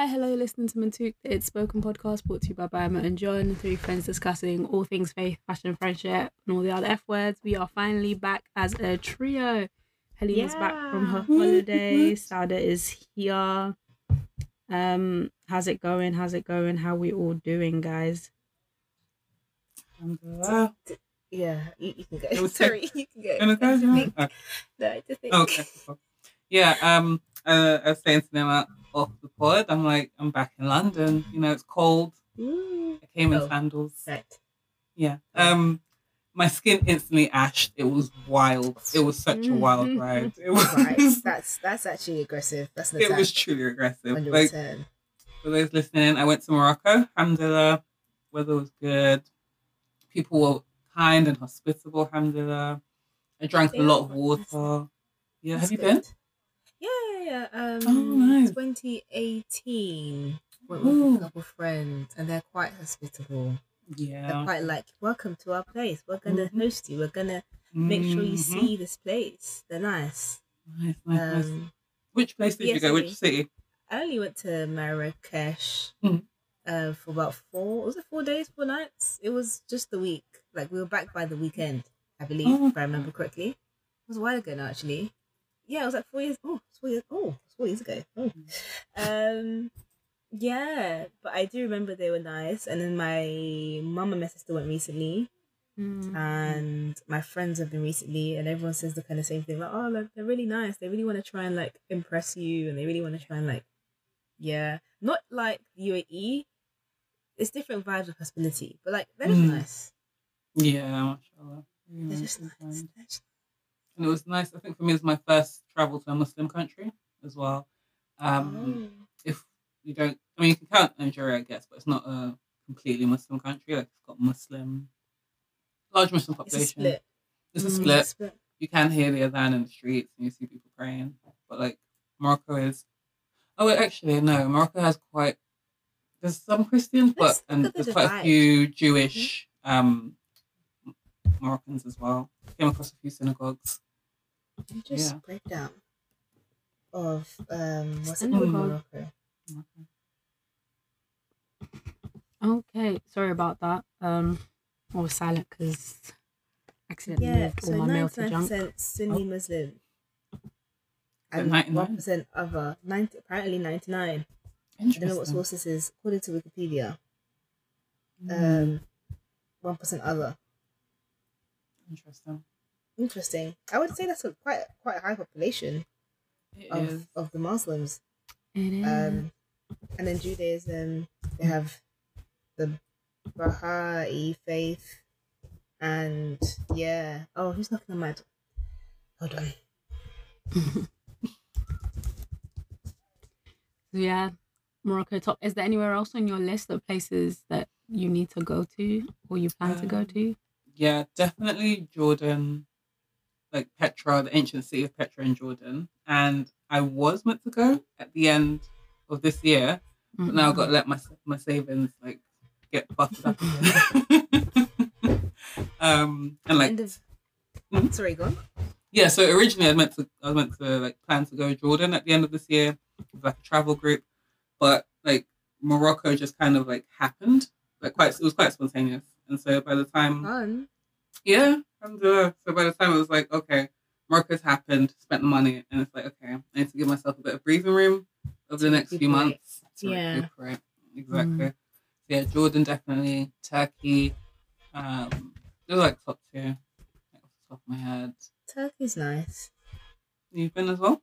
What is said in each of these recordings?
Hi, hello, listening to Mantuk, the It's Spoken podcast brought to you by Bama and John, three friends discussing all things faith, fashion, friendship, and all the other F words. We are finally back as a trio. Helena's back from her holiday. Sada is here. Um, how's it going? How's it going? How we all doing, guys? Alhamdulillah. Yeah, you, you can go. It was Sorry, you can go. Gonna go, I John? think- Okay. No, I just think. Okay. Yeah. Um. Uh, I was saying to them uh, off the pod. I'm like, I'm back in London. You know, it's cold. Ooh. I came in Oh. sandals. Right. Yeah. Um. My skin instantly ashed. It was wild. It was such a wild ride. It was. Right. That's that's actually aggressive. That's it was truly aggressive. Like for those listening, I went to Morocco. Alhamdulillah. Weather was good. People were kind and hospitable. Alhamdulillah. I drank a lot of water. Yeah. That's have you good. been? Yeah. Um, Oh, nice. 2018. Went with Ooh. a couple friends, and they're quite hospitable. Yeah, they're quite like, "Welcome to our place. We're gonna Mhm. host you. We're gonna make sure you Mhm. see this place. They're nice." Nice, nice, nice. Um, Which place did you go? Which city? I only went to Marrakesh Mhm. uh, for about four. Was it four days, four nights? It was just the week. Like we were back by the weekend, I believe, Oh, if I remember correctly. It was a while ago now, actually. Yeah, it was like four years. Oh, it's four years. Oh, it's four years ago. Oh. Um, yeah, but I do remember they were nice. And then my mum and my sister went recently, Mm. and my friends have been recently, and everyone says the kind of same thing. Like, oh, like, they're really nice. They really want to try and like impress you, and they really want to try and like, yeah, not like UAE. It's different vibes of hospitality, but like they're just Mm. nice. Yeah, mashallah. Really They're nice just nice. They're just- And it was nice. I think for me, it was my first travel to a Muslim country as well. Um, Oh. If you don't, I mean, you can count Nigeria, I guess, but it's not a completely Muslim country. Like it's got Muslim, large Muslim It's a population. split. It's a Mm, split. it's a split. You can hear the adhan in the streets and you see people praying, but like Morocco is. Oh, wait, actually, no. Morocco has quite. There's some Christians, but and look at the there's quite a few Jewish um Moroccans as well. Came across a few synagogues. Can you just Yeah. break down of um what's it called Morocco? Morocco. Okay, sorry about that. Um, I was silent because accidentally Yeah, moved all so my mail ninety to nine junk. percent Sunni Muslim. And 99? one percent other. Ninety apparently ninety nine. I don't know what source this is. According to Wikipedia. Mm, Um one percent other. Interesting. Interesting. I would say that's a quite quite a high population It of, is. of the Muslims. Um and then Judaism they have the Baha'i faith and yeah. Oh who's knocking on my door? Hold on. yeah, Morocco top. Is there anywhere else on your list of places that you need to go to or you plan to go Um, to? Yeah, definitely Jordan, like Petra, the ancient city of Petra in Jordan. And I was meant to go at the end of this year, but now I've got to let my my savings like get busted up um, and like End of Mhm. sorry, go on. yeah, so originally I meant to I was meant to like plan to go to Jordan at the end of this year with like a travel group, but like Morocco just kind of like happened, like quite it was quite spontaneous, and so by the time Fun. yeah, So by the time it was like, okay, Morocco's happened, spent the money, and it's like, okay, I need to give myself a bit of breathing room over the next few months to Yeah. recuperate. Exactly. So yeah, Jordan definitely, Turkey. Um, they're like top two, like, off the top of my head. Turkey's nice. You've been as well.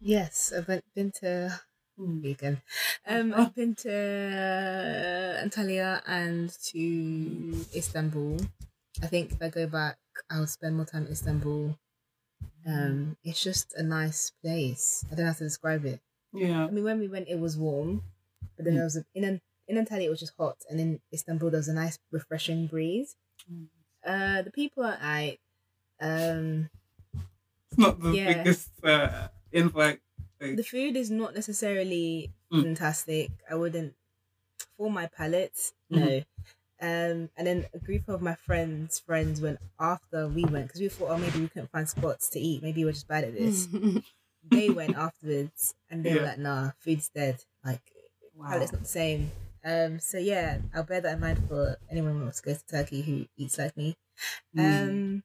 Yes, I've been, been to vegan. Um, I've been to Antalya and to Istanbul. I think if I go back, I'll spend more time in Istanbul. Um, it's just a nice place. I don't know how to describe it. Yeah. I mean, when we went, it was warm, but then there was a, in An- in Antalya it was just hot, and in Istanbul there was a nice, refreshing breeze. Mm. Uh, the people are I. Um, It's not the Yeah. biggest uh, invite. Like, the food is not necessarily Mm. fantastic. I wouldn't for my palate, no. Um, and then a group of my friends friends went after we went because we thought, oh, maybe we couldn't find spots to eat. Maybe we're just bad at this. they went afterwards, and they were like, nah, food's dead. Like Wow. it's not the same. Um, so yeah, I'll bear that in mind for anyone who wants to go to Turkey who eats like me. Mm. Um,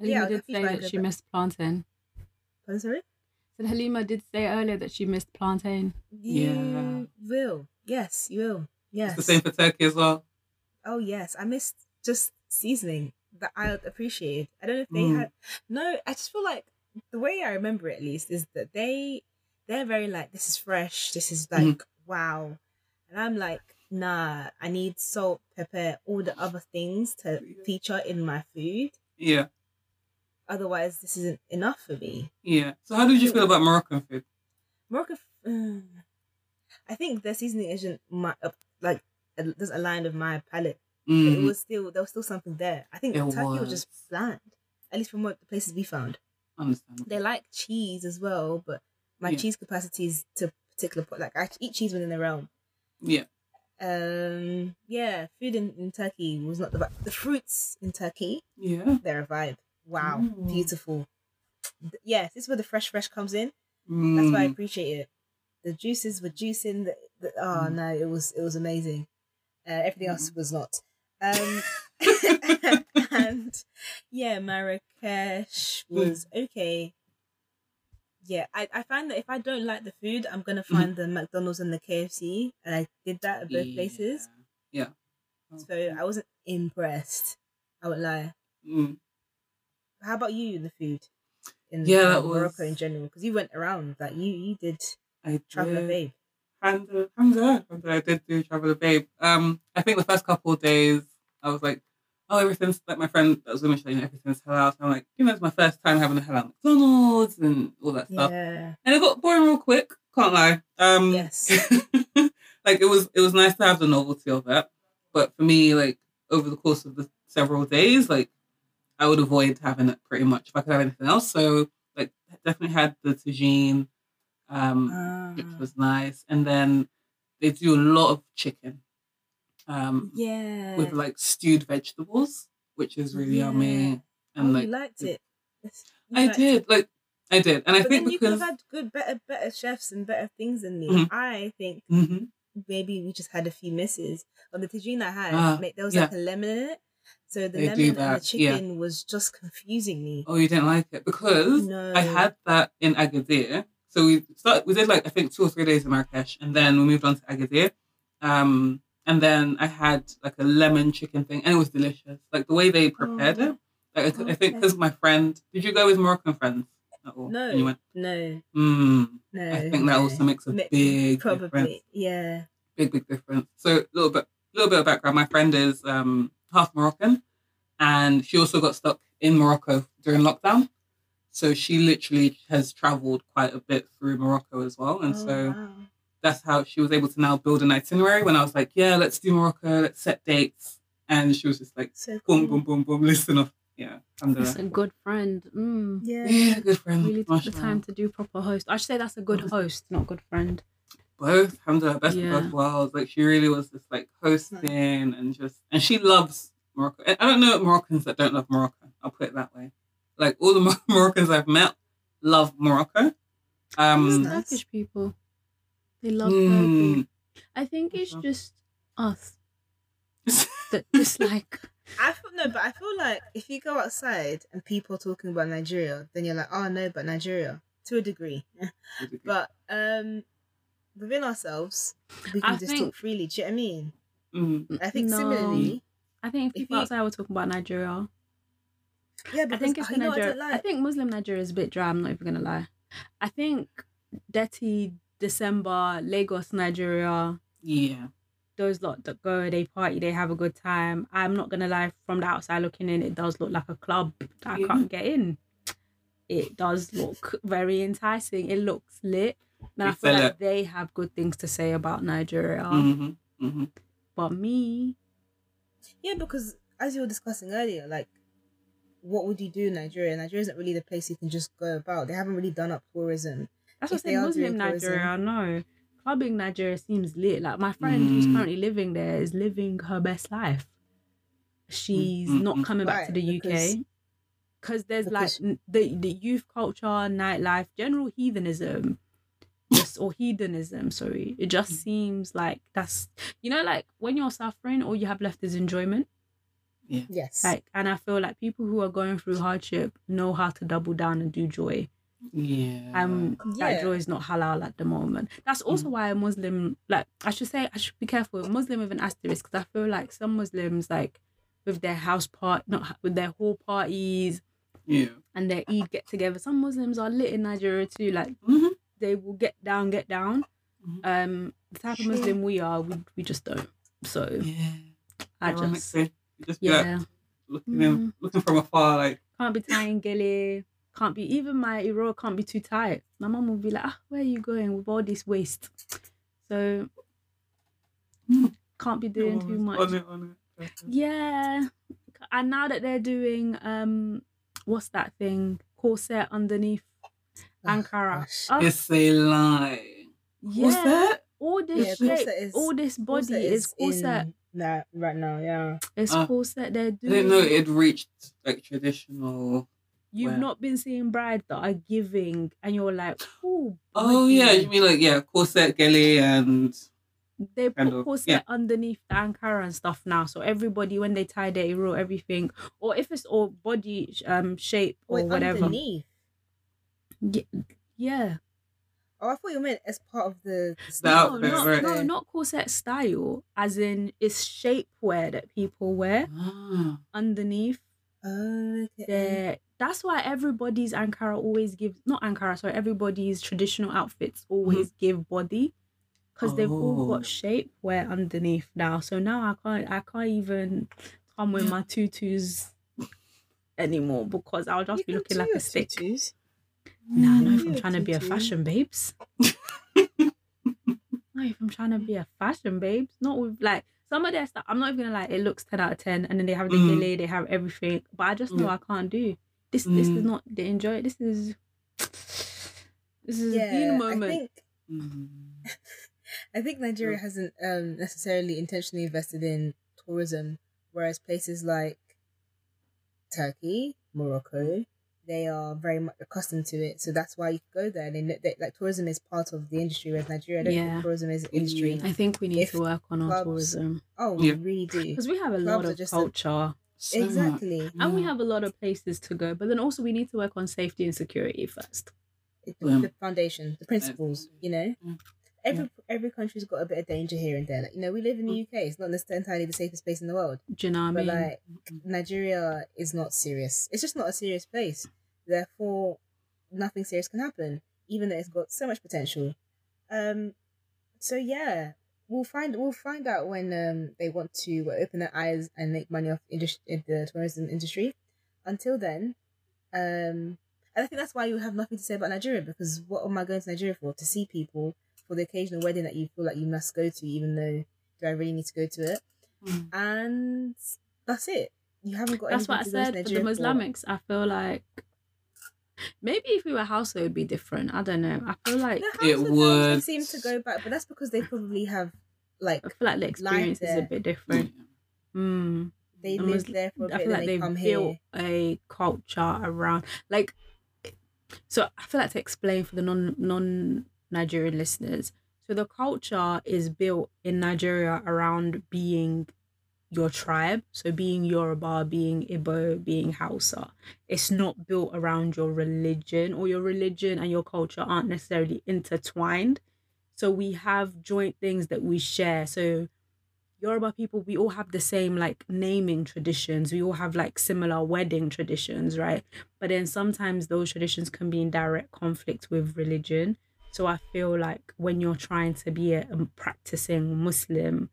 Halima I'll did say that she back. missed plantain. pardon, sorry? So Halima did say earlier that she missed plantain. You Yeah. will. Yes, you will. Yes. It's the same for Turkey as well. Oh yes, I missed just seasoning that I appreciated. I don't know if they Mm. had. No, I just feel like the way I remember it, at least is that they they're very like this is fresh. This is like Mhm. wow, and I'm like nah. I need salt, pepper, all the other things to feature in my food. Yeah. Otherwise, this isn't enough for me. Yeah. So how did you feel about Moroccan food? Moroccan. mm, I think their seasoning isn't my uh, like uh, doesn't align with my palate. It Mm. was still there was still something there. I think It Turkey was just bland. At least from what the places we found. Understandable. They like cheese as well, but my Yeah. cheese capacity is to particular point. Like I eat cheese within the realm. Yeah. Um, yeah, food in, in Turkey was not the. The fruits in Turkey, Yeah. they're a vibe. Wow, Mm. beautiful. Th- Yes, this is where the fresh, fresh comes in. That's why I Mm. appreciate it. The juices were juicing. The, the, oh Mm. no, it was it was amazing. Uh, everything else was not. Um, and yeah, Marrakesh was okay. Yeah, I, I find that if I don't like the food, I'm gonna Mhm. find the McDonald's and the KFC, and I did that at both places. Yeah. So I wasn't impressed. I would lie. Mm. How about you, the food? In Yeah, that Morocco in general, because you went around. Like you, you did I traveler did. babe. And uh, Hamza, Hamza, I did do Traveler Babe. Um, I think the first couple of days, I was like, oh, everything's like my friend that was with like, everything's halal. So I'm like, you know, it's my first time having a halal McDonald's and all that stuff. Yeah. And it got boring real quick. Can't lie. Um, Yes. like it was, it was nice to have the novelty of that. But for me, like over the course of the several days, like I would avoid having it pretty much if I could have anything else. So like definitely had the tagine, um, which Ah. was nice. And then they do a lot of chicken, um, yeah. with like stewed vegetables, which is really Yeah. yummy. oh, like you liked it. You I liked did, it. like I did, and I But think then you could have had good, better, better chefs and better things than me. Mhm. I think Mhm. maybe we just had a few misses. On the tagine I had, ma- there was yeah. like a lemon in it. So the They lemon and the yeah. chicken was just confusing me. oh, you didn't like it because No. I had that in Agadir. So we started, we did like I think two or three days in Marrakesh, and then we moved on to Agadir. Um, and then I had like a lemon chicken thing, and it was delicious. Like the way they prepared Oh, it. Like I, I think because my friend, did you go with Moroccan friends at all? No, you went, no, mm, no. I think that also makes a Mi- big Probably, difference. yeah. Big big difference. So a little bit, little bit of background. My friend is um half Moroccan, and she also got stuck in Morocco during lockdown. So she literally has traveled quite a bit through Morocco as well, and Oh, so wow. that's how she was able to now build an itinerary. When I was like, "Yeah, let's do Morocco, let's set dates," and she was just like, so "Boom, cool. boom, boom, boom, listen off." Yeah, That's alhamdulillah. a good friend. Mm. Yeah. Yeah, good friend. Really took the time to do proper host. I should say that's a good host, not good friend. both alhamdulillah best Yeah. of both worlds like she really was just like hosting and just and she loves morocco i I don't know moroccans that don't love morocco i'll put it that way like all the Mor- moroccans i've met love morocco It's um. Turkish people. They love mm, Turkey. I think it's just us that dislike. I feel no, but I feel like if you go outside and people are talking about Nigeria, then you're like, oh no, but Nigeria to a degree. But um, within ourselves, we can I just think- talk freely. Do you know what I mean? mm, I think No. similarly, I think if If people you- outside were talking about Nigeria, yeah. I think it's oh, the what I. I think Muslim Nigeria is a bit dry. I'm not even gonna lie. I think Dirty December, Lagos, Nigeria, yeah those lot that go, they party, they have a good time. I'm not gonna lie, from the outside looking in, it does look like a club that I can't get in. It does look very enticing. It looks lit. And I feel like they have good things to say about Nigeria. hmm hmm But me, Yeah, because as you were discussing earlier, like, what would you do in Nigeria? Nigeria isn't really the place you can just go about. They haven't really done up tourism. that's If what I they say are Muslim doing tourism. Nigeria, no. Clubbing Nigeria seems lit. Like my friend who's Mm. currently living there is living her best life. She's Mm, mm, not mm. coming back to the Because- UK. Because there's because- like the the youth culture, nightlife, general heathenism just or hedonism. Sorry, it just seems like that's you know like when you're suffering, all you have left is enjoyment. Yeah. Yes. Like, and I feel like people who are going through hardship know how to double down and do joy. Yeah. Um, Yeah. that joy is not halal at the moment. That's also why a Muslim, like, I should say, I should be careful. Muslim with an asterisk, because I feel like some Muslims, like, with their house part, not with their whole parties yeah. and their Eid get together. Some Muslims are lit in Nigeria too. Like, hmm they will get down, get down. Mhm. Um, the type of Muslim we are, we, we just don't. So Yeah. I Ironic just, thing. You just be like yeah. looking in, looking from afar, like can't be tying gele. Can't be even my iro can't be too tight. My mom will be like, ah, where are you going with all this waist? So can't be doing too much. On it, on it. Yeah. And now that they're doing um what's that thing? Corset underneath Oh, Ankara. gosh. Oh, It's a lie. yeah. What's that? All Yeah, this shape, corset is- all this body Corset is corset. in that right now. Yeah. It's Ah. corset they're doing. I doing. didn't know it reached like traditional. You've Wow. not been seeing brides that are giving and you're like, oh Oh yeah, you mean like yeah, corset, gele, and they put of, corset yeah. underneath the ankara and stuff now. So everybody when they tie their iro, everything, or if it's all body um shape or Wait, whatever. underneath. Ye- Yeah, Oh, I thought you meant as part of the. The no, not, right. no, not corset style. As in, it's shapewear that people wear ah, underneath Oh, okay. their. That's why everybody's ankara always gives not ankara. Sorry, everybody's traditional outfits always give body. Because they've all Mm-hmm. Oh. got shapewear underneath now, so now I can't I can't even come with my tutus anymore because I'll just You be looking like a stick. tutus. Nah, no, if do I'm trying to be a fashion babes. not if I'm trying to be a fashion babes, not with like some of their stuff. I'm not even gonna like it looks ten out of ten, and then they have the Mm. delay, they have everything, but I just know Yeah. I can't do this. This is Mm. not the enjoy. This is this is Yeah, being I moment. think mm, I think Nigeria hasn't um, necessarily intentionally invested in tourism, whereas places like Turkey, Morocco, they are very much accustomed to it. So that's why you go there. They, know- they like tourism is part of the industry, whereas Nigeria, I don't Yeah. think tourism is an industry. I think we need If to work on our clubs- tourism Oh, Yeah. we really do. because we have a Clubs lot of just a- culture so much. Exactly. and we have a lot of places to go, but then also we need to work on safety and security first. It- Yeah. the foundation, the principles, you know. Every every country's got a bit of danger here and there. Like you know, we live in the UK. It's not necessarily entirely the safest place in the world. Do you know what I But mean? like Nigeria is not serious. It's just not a serious place. Therefore, nothing serious can happen, even though it's got so much potential. Um, so yeah, we'll find we'll find out when um they want to open their eyes and make money off indus- in the tourism industry. Until then, um, and I think that's why you have nothing to say about Nigeria because what am I going to Nigeria for? To see people for the occasional wedding that you feel like you must go to, even though do I really need to go to it? Mm. and that's it. You haven't got. That's what I to go said for the Nigeria Islamics. I feel like maybe if we were house, it would be different. I don't know. I feel like The It House of Films, would. Seem to go back, but that's because they probably have like I feel like the experience is a bit different. Mm. they The lived Mus- there for a I bit, I feel like they they've come built here. a culture around like. So I feel like to explain for the non non Nigerian listeners. So the culture is built in Nigeria around being your tribe. So being Yoruba, being Igbo, being Hausa. It's not built around your religion or your religion and your culture aren't necessarily intertwined. So we have joint things that we share. So Yoruba people, we all have the same like naming traditions. We all have like similar wedding traditions, right? But then sometimes those traditions can be in direct conflict with religion. So I feel like when you're trying to be a, practicing Muslim,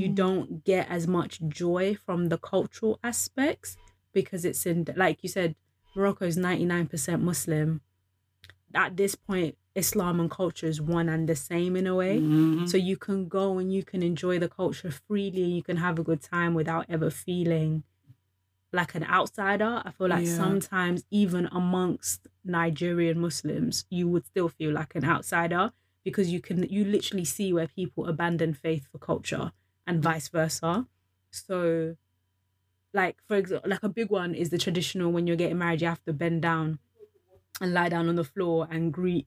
you Mm. don't get as much joy from the cultural aspects because it's in like you said morocco is 99% muslim at this point islam and culture is one and the same in a way Mhm. so you can go and you can enjoy the culture freely and you can have a good time without ever feeling like an outsider i feel like Yeah. sometimes even amongst nigerian muslims you would still feel like an outsider because you can you literally see where people abandon faith for culture and vice versa so like for example like a big one is the traditional when you're getting married you have to bend down and lie down on the floor and greet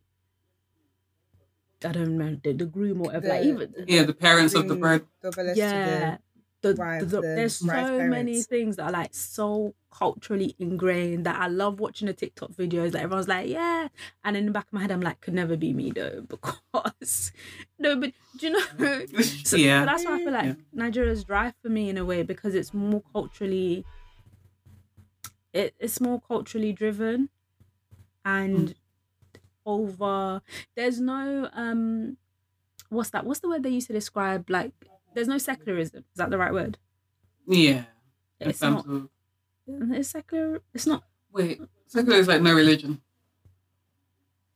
I don't know the, the groom or whatever. like even Yeah, the parents of the Bring bride. double S to yeah. The- The, the- the there's bride's so many things that are like so culturally ingrained that I love watching the TikTok videos. that everyone's like, yeah, and in the back of my head, I'm like, could never be me though, because no, but do you know? So, yeah. so that's why I feel like Yeah. Nigeria's dry for me in a way because it's more culturally. It, it's more culturally driven, and over. There's no um, what's that? What's the word they used to describe like? There's no secularism. Is that the right word? Yeah. It's not. of It's secular. It's not. wait, secular is like no religion.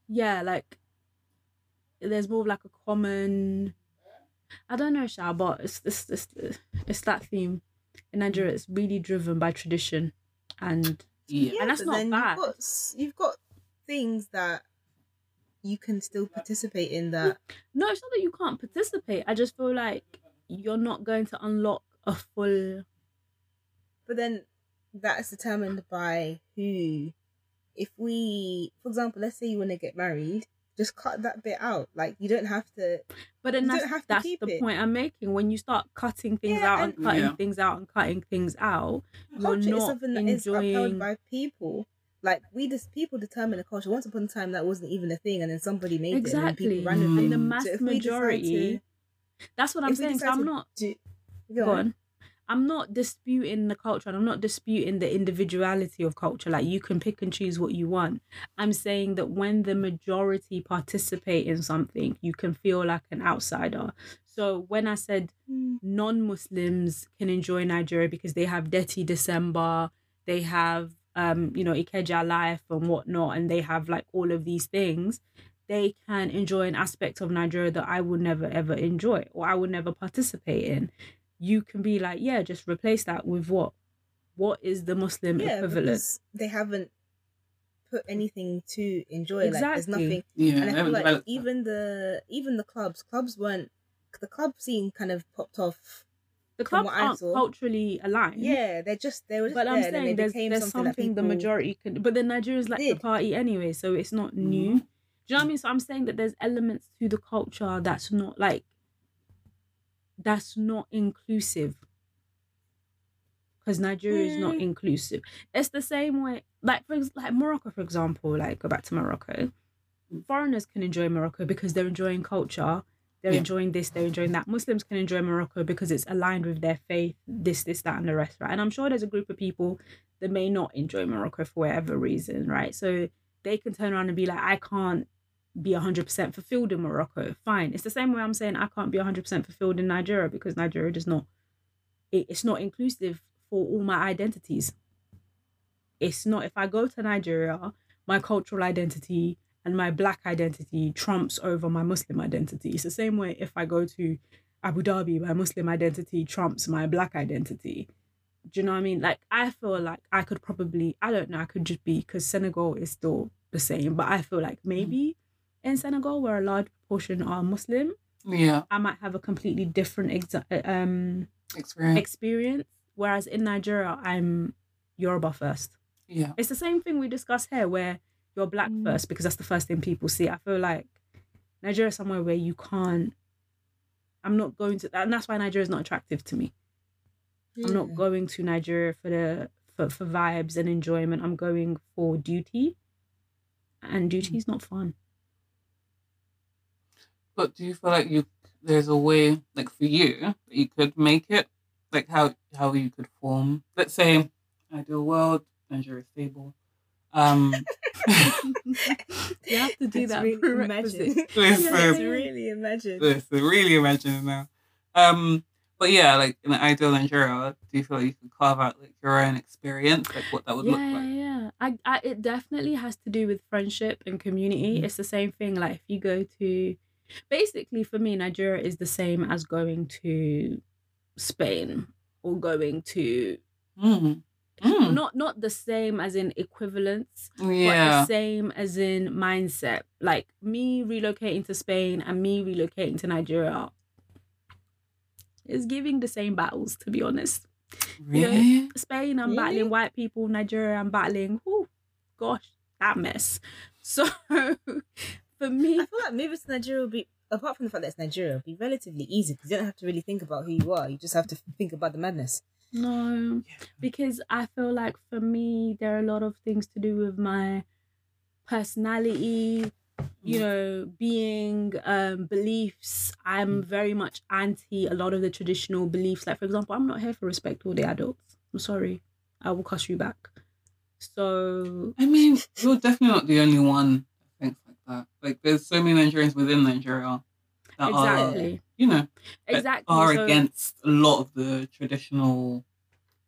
Yeah, like there's more of like a common. I don't know, Sha, but it's it's it's, it's that theme in Nigeria. It's really driven by tradition, and Yeah. Yeah, And that's not bad. You've got, you've got things that you can still participate in that. no, it's not that you can't participate. I just feel like you're not going to unlock a full. But then that is determined by who. If we, for example, let's say you want to get married, just cut that bit out. Like you don't have to. But then You don't that's have to that's keep the it. point I'm making. When you start cutting things Yeah, out and, and- cutting Yeah. things out and cutting things out, you're Culture is not something that is upheld enjoying. by people. Like we just people determine the culture. Once upon a time, that wasn't even a thing, and then somebody made it, and then Exactly, people ran with Mm. it. and the mass if we decide majority. to- That's what I'm if saying. So I'm not. do- go on. I'm not disputing the culture and I'm not disputing the individuality of culture. Like you can pick and choose what you want. I'm saying that when the majority participate in something, you can feel like an outsider. So when I said Mm. non-Muslims can enjoy Nigeria because they have Dirty December, they have um, you know, Ikeja life and whatnot, and they have like all of these things, they can enjoy an aspect of Nigeria that I would never ever enjoy or I would never participate in. You can be like, yeah, just replace that with what? What is the Muslim yeah, equivalent? they haven't put anything to enjoy. Like there's Exactly. nothing, Yeah. and I feel like developed even the even the clubs, clubs weren't the club scene kind of popped off. The from clubs aren't culturally aligned. Yeah, they're just they were just But there, I'm saying there's, there's something, something, the majority can but the Nigerians like to did. party anyway, so it's not new. Mhm. Do you know what I mean? So I'm saying that there's elements to the culture that's not like that's not inclusive. Because Nigeria is not Mm. inclusive. It's the same way like for like Morocco, for example, like go back to Morocco. Foreigners can enjoy Morocco because they're enjoying culture. They're Yeah. enjoying this, they're enjoying that. Muslims can enjoy Morocco because it's aligned with their faith, this, this, that, and the rest, right? And I'm sure there's a group of people that may not enjoy Morocco for whatever reason, right? So they can turn around and be like, I can't be 100% fulfilled in Morocco. Fine. It's the same way I'm saying I can't be 100% fulfilled in Nigeria because Nigeria does not, it, it's not inclusive for all my identities. It's not, if I go to Nigeria, my cultural identity and my black identity trumps over my Muslim identity. It's the same way if I go to Abu Dhabi, my Muslim identity trumps my black identity. Do you know what I mean? Like, I feel like I could probably, I don't know, I could just be, because Senegal is still the same, but I feel like maybe in Senegal, where a large proportion are Muslim, Yeah. I might have a completely different exa- um, Experience. experience. Whereas in Nigeria, I'm Yoruba first. yeah. It's the same thing we discuss here, where you're black Mm. first because that's the first thing people see. I feel like Nigeria is somewhere where you can't. I'm not going to, and that's why Nigeria is not attractive to me. I'm not going to Nigeria for the for, for vibes and enjoyment. I'm going for duty, and duty is not fun. But do you feel like you there's a way like for you that you could make it like how how you could form let's say ideal world Nigeria stable um You have to do that really imagine. Listen. Let's really imagine. listen, really imagine now um but yeah like in an ideal Nigeria do you feel like you could carve out like your own experience like what that would yeah, look like yeah. I, I, it definitely has to do with friendship and community. Mhm. It's the same thing. Like if you go to, basically for me, Nigeria is the same as going to Spain or going to mm. Mm. not not the same as in equivalence, but yeah the same as in mindset. Like me relocating to Spain and me relocating to Nigeria is giving the same battles. To be honest. you know, really Spain, I'm Really? battling white people. Nigeria, I'm battling, whew, gosh, that mess. So for me, I feel like moving to Nigeria would be, apart from the fact that it's Nigeria, would be relatively easy because you don't have to really think about who you are. You just have to think about the madness. no, because I feel like for me, there are a lot of things to do with my personality, you know, being um beliefs. I'm very much anti a lot of the traditional beliefs. Like, for example, I'm not here for respect all the adults. I'm sorry, I will cuss you back. So I mean, you're definitely not the only one that thinks like that. Like, there's so many Nigerians within Nigeria that are, exactly, you know, exactly. are so, against a lot of the traditional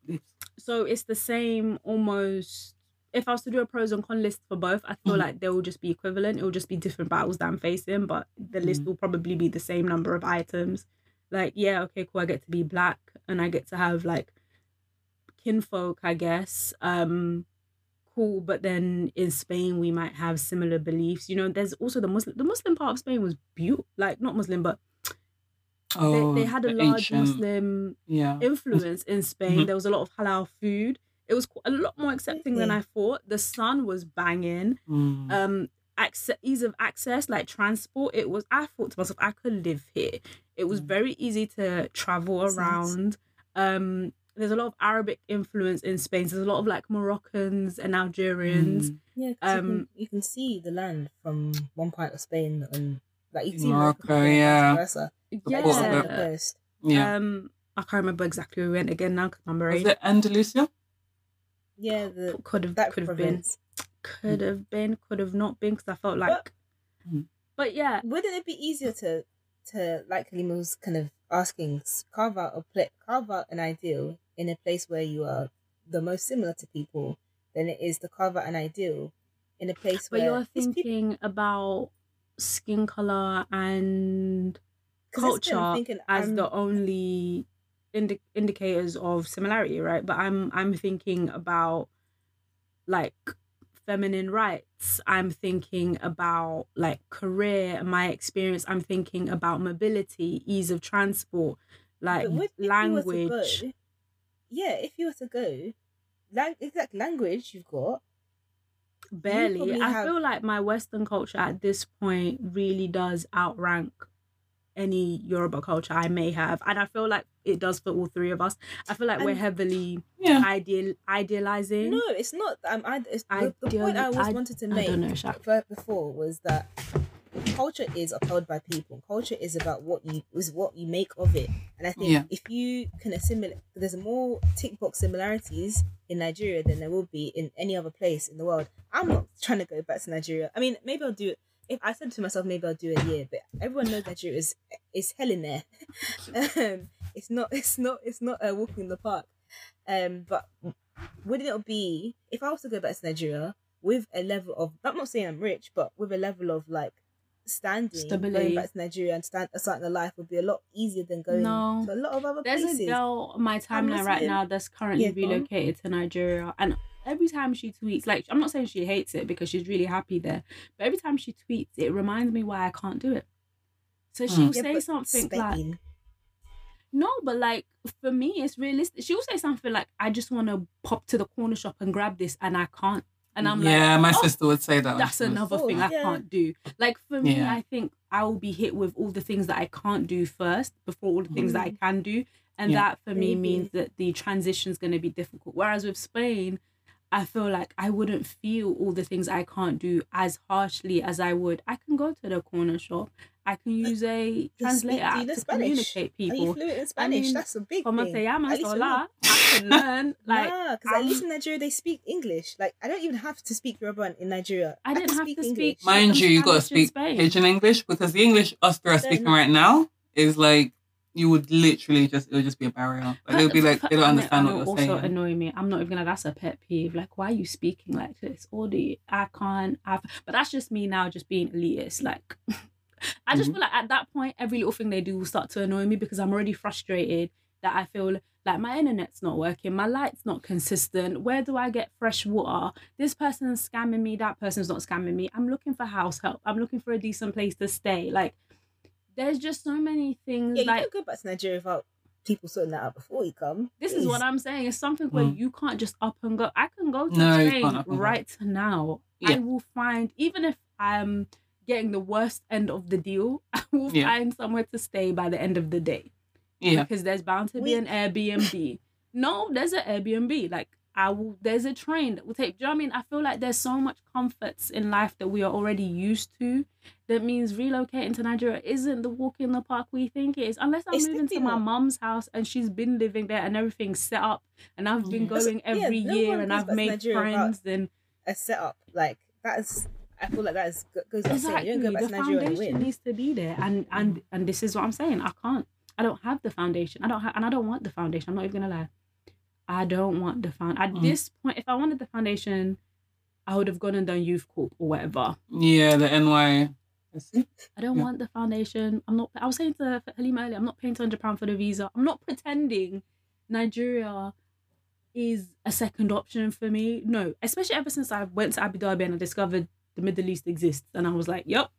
beliefs. so it's the same almost. If I was to do a pros and con list for both, I feel Mhm. like they will just be equivalent. It will just be different battles that I'm facing, but the list Mhm. will probably be the same number of items. Like, yeah, okay, cool. I get to be black and I get to have like kinfolk, I guess. Um, cool. But then in Spain, we might have similar beliefs. You know, there's also the Muslim. The Muslim part of Spain was beautiful. Like not Muslim, but Oh, they, they had a the large ancient- Muslim Yeah. influence in Spain. Mhm. There was a lot of halal food. It was a lot more accepting than I thought. The sun was banging. Mm. Um, access, ease of access, like transport. It was. I thought to myself, I could live here. It was Mm. very easy to travel Makes around. Um, there's a lot of Arabic influence in Spain. So there's a lot of like Moroccans and Algerians. Mm. Yeah, 'cause you, Um, can, you can see the land from one part of Spain and like you can see Morocco, Morocco, and yeah. versa. port Like, of it's on the- the coast. Yeah. Um, I can't remember exactly where we went again now because my Was brain it Andalusia? Yeah, the could have that could have been. could have been, could have not been, because I felt like. Mm. But yeah, Wouldn't it be easier to to like was kind of asking, carve out a pla carve out an ideal in a place where you are the most similar to people than it is to carve out an ideal in a place but where you're these people- thinking about skin color and culture thinking, as I'm- the only indi- indicators of similarity, right? But I'm I'm thinking about like feminine rights. I'm thinking about like career, and my experience. I'm thinking about mobility, ease of transport, like But what if you were to language. go- yeah, if you were to go, like exact language you've got. barely probably i have- feel like my western culture at this point really does outrank any yoruba culture i may have and i feel like it does for all three of us i feel like we're heavily Yeah. ideal idealizing No, it's not. Um, I, it's, the, the point I always I- wanted to make know, before was that culture is upheld by people. Culture is about what you is what you make of it. And I think Yeah. if you can assimilate, there's more tick box similarities in Nigeria than there will be in any other place in the world. I'm not trying to go back to Nigeria. I mean, maybe I'll do it. If I said to myself, maybe I'll do a year, but everyone knows Nigeria is is hell in there. um, it's not. It's not. It's not a walk in the park. Um, but wouldn't it be if I was to go back to Nigeria with a level of I'm not saying I'm rich, but with a level of like standing Stability. going back to Nigeria and start starting a life would be a lot easier than going No. to a lot of other there's places. a girl my timeline right now that's currently Yeah, relocated to nigeria and every time she tweets like i'm not saying she hates it because she's really happy there but every time she tweets it reminds me why i can't do it so she'll Mm. Yeah, say something like Spain. No, but like for me, it's realistic. She'll say something like, "I just want to pop to the corner shop and grab this, and I can't." And I'm like yeah, like, my "Oh, sister would say that. That's another Oh, thing I yeah. can't do. Like for me, Yeah. I think I will be hit with all the things that I can't do first before all the things that I mm-hmm. can do, and Yeah. that for me means that the transition is going to be difficult. Whereas with Spain, I feel like I wouldn't feel all the things I can't do as harshly as I would. I can go to the corner shop. I can use a You translator speak- do app to Spanish? communicate Are you people. fluent in Spanish? mean, That's a big Como thing. te llamas? At least for me. Hola. I can learn. Like nah, because at least in Nigeria they speak English. Like I don't even have to speak Yoruba in Nigeria. I didn't can have to English. speak- Mind you, you got to speak Spain. Pidgin English because the English us three are They're speaking not- right now is like you would literally just it would just be a barrier. Like would be like they don't understand what you're also saying. annoy me. I'm not even gonna. That's a pet peeve. Like, why are you speaking like this? Or do you, I can't. I've, but that's just me now, just being elitist. Like, I just Mhm. feel like at that point, every little thing they do will start to annoy me because I'm already frustrated that I feel like my internet's not working, my light's not consistent. Where do I get fresh water? This person's scamming me. That person's not scamming me. I'm looking for house help. I'm looking for a decent place to stay. Like, there's just so many things. Yeah, you like, don't go back to Nigeria without people sorting that out before you come. this is what I'm saying. It's something where Mm. you can't just up and go. I can go to No, you Spain can't up and go. right now. Yeah. I will find even if I'm getting the worst end of the deal, I will Yeah. find somewhere to stay by the end of the day Yeah. because there's bound to be We- an Airbnb. no, there's an Airbnb. Like I will. There's a train that will take. Do you know what I mean? I feel like there's so much comforts in life that we are already used to. That means relocating to Nigeria isn't the walk in the park we think it is. Unless I'm It's moving to my mum's house and she's been living there and everything's set up and I've been Yeah. That's- going yeah, every no year and I've made Nigeria friends and A setup like that is. I feel like that is go- goes exactly go the to Nigeria and foundation win. needs to be there and and and this is what I'm saying. I can't. I don't have the foundation. I don't have and I don't want the foundation. I'm not even gonna lie. I don't want the found. At Mm. this point, if I wanted the foundation, I would have gone and done youth corp or whatever. Yeah, the NY. I don't Yeah. want the foundation. I'm not. I was saying to Halima earlier, I'm not paying two hundred pound for the visa. I'm not pretending Nigeria is a second option for me. No, especially ever since I went to Abu Dhabi and I discovered the Middle East exists, and I was like, "Yep,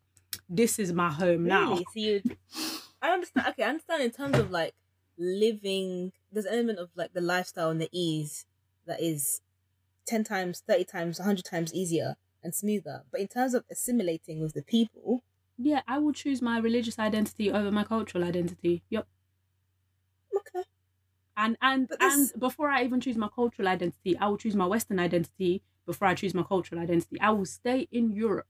this is my home now." Really? So you, I understand. Okay, I understand in terms of like living. There's an element of like the lifestyle and the ease that is ten times, thirty times, hundred times easier and smoother. But in terms of assimilating with the people, Yeah, I will choose my religious identity over my cultural identity. Yep. okay, And and and before I even choose my cultural identity, I will choose my Western identity before I choose my cultural identity. I will stay in Europe,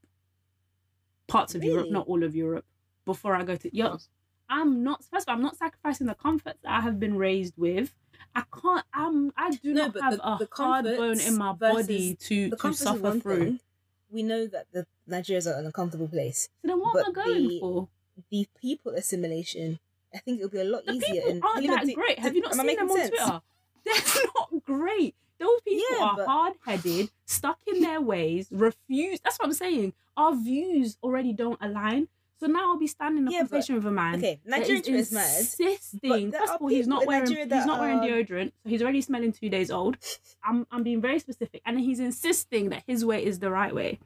parts of Europe, not all of Europe, before I go to. Yep. I'm not. First of all, I'm not sacrificing the comforts that I have been raised with. I can't. I'm. I do No, not have the- a the hard bone in my body to to suffer through. thing. We know that the Nigeria's are an uncomfortable place. So then, what am I going the- for? The people assimilation, I think it'll be a lot The easier. people and aren't that great. Have you not seen them on sense? Twitter? They're not great. Those people Yeah, are but- hard headed, stuck in their ways, refuse. That's what I'm saying. Our views already don't align. So now I'll be standing in a Yeah, but- conversation with a man. Okay, that Nigerian is Twitter is mad. insisting. First of all, he's not wearing Nigeria he's not wearing are- deodorant, so he's already smelling two days old. I'm I'm being very specific, and he's insisting that his way is the right way.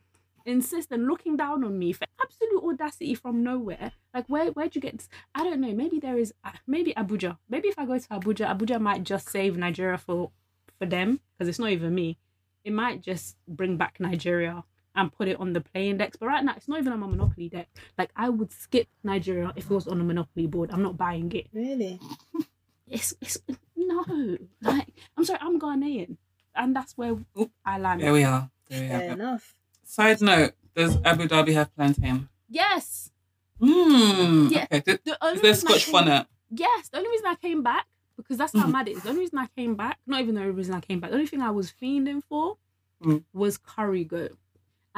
Insist and looking down on me for absolute audacity from nowhere. Like where where'd you get? This? I don't know. Maybe there is. uh, Maybe Abuja. Maybe if I go to Abuja, Abuja might just save Nigeria for for them because it's not even me. It might just bring back Nigeria and put it on the play index. But right now, it's not even on my Monopoly deck. Like I would skip Nigeria if it was on a Monopoly board. I'm not buying it. Really? It's it's no. Like I'm sorry, I'm Ghanaian, and that's where Oop. I land. There we are. There we Fair have enough. Side note: Does Abu Dhabi have plantain? Yes. Hmm. Yeah. Okay. Th- The Is only there reason I Scotch came- bonnet? Yes, the only reason I came back because that's how Mhm. mad it is. The only reason I came back, not even the only reason I came back, the only thing I was fiending for Mm. was curry goat.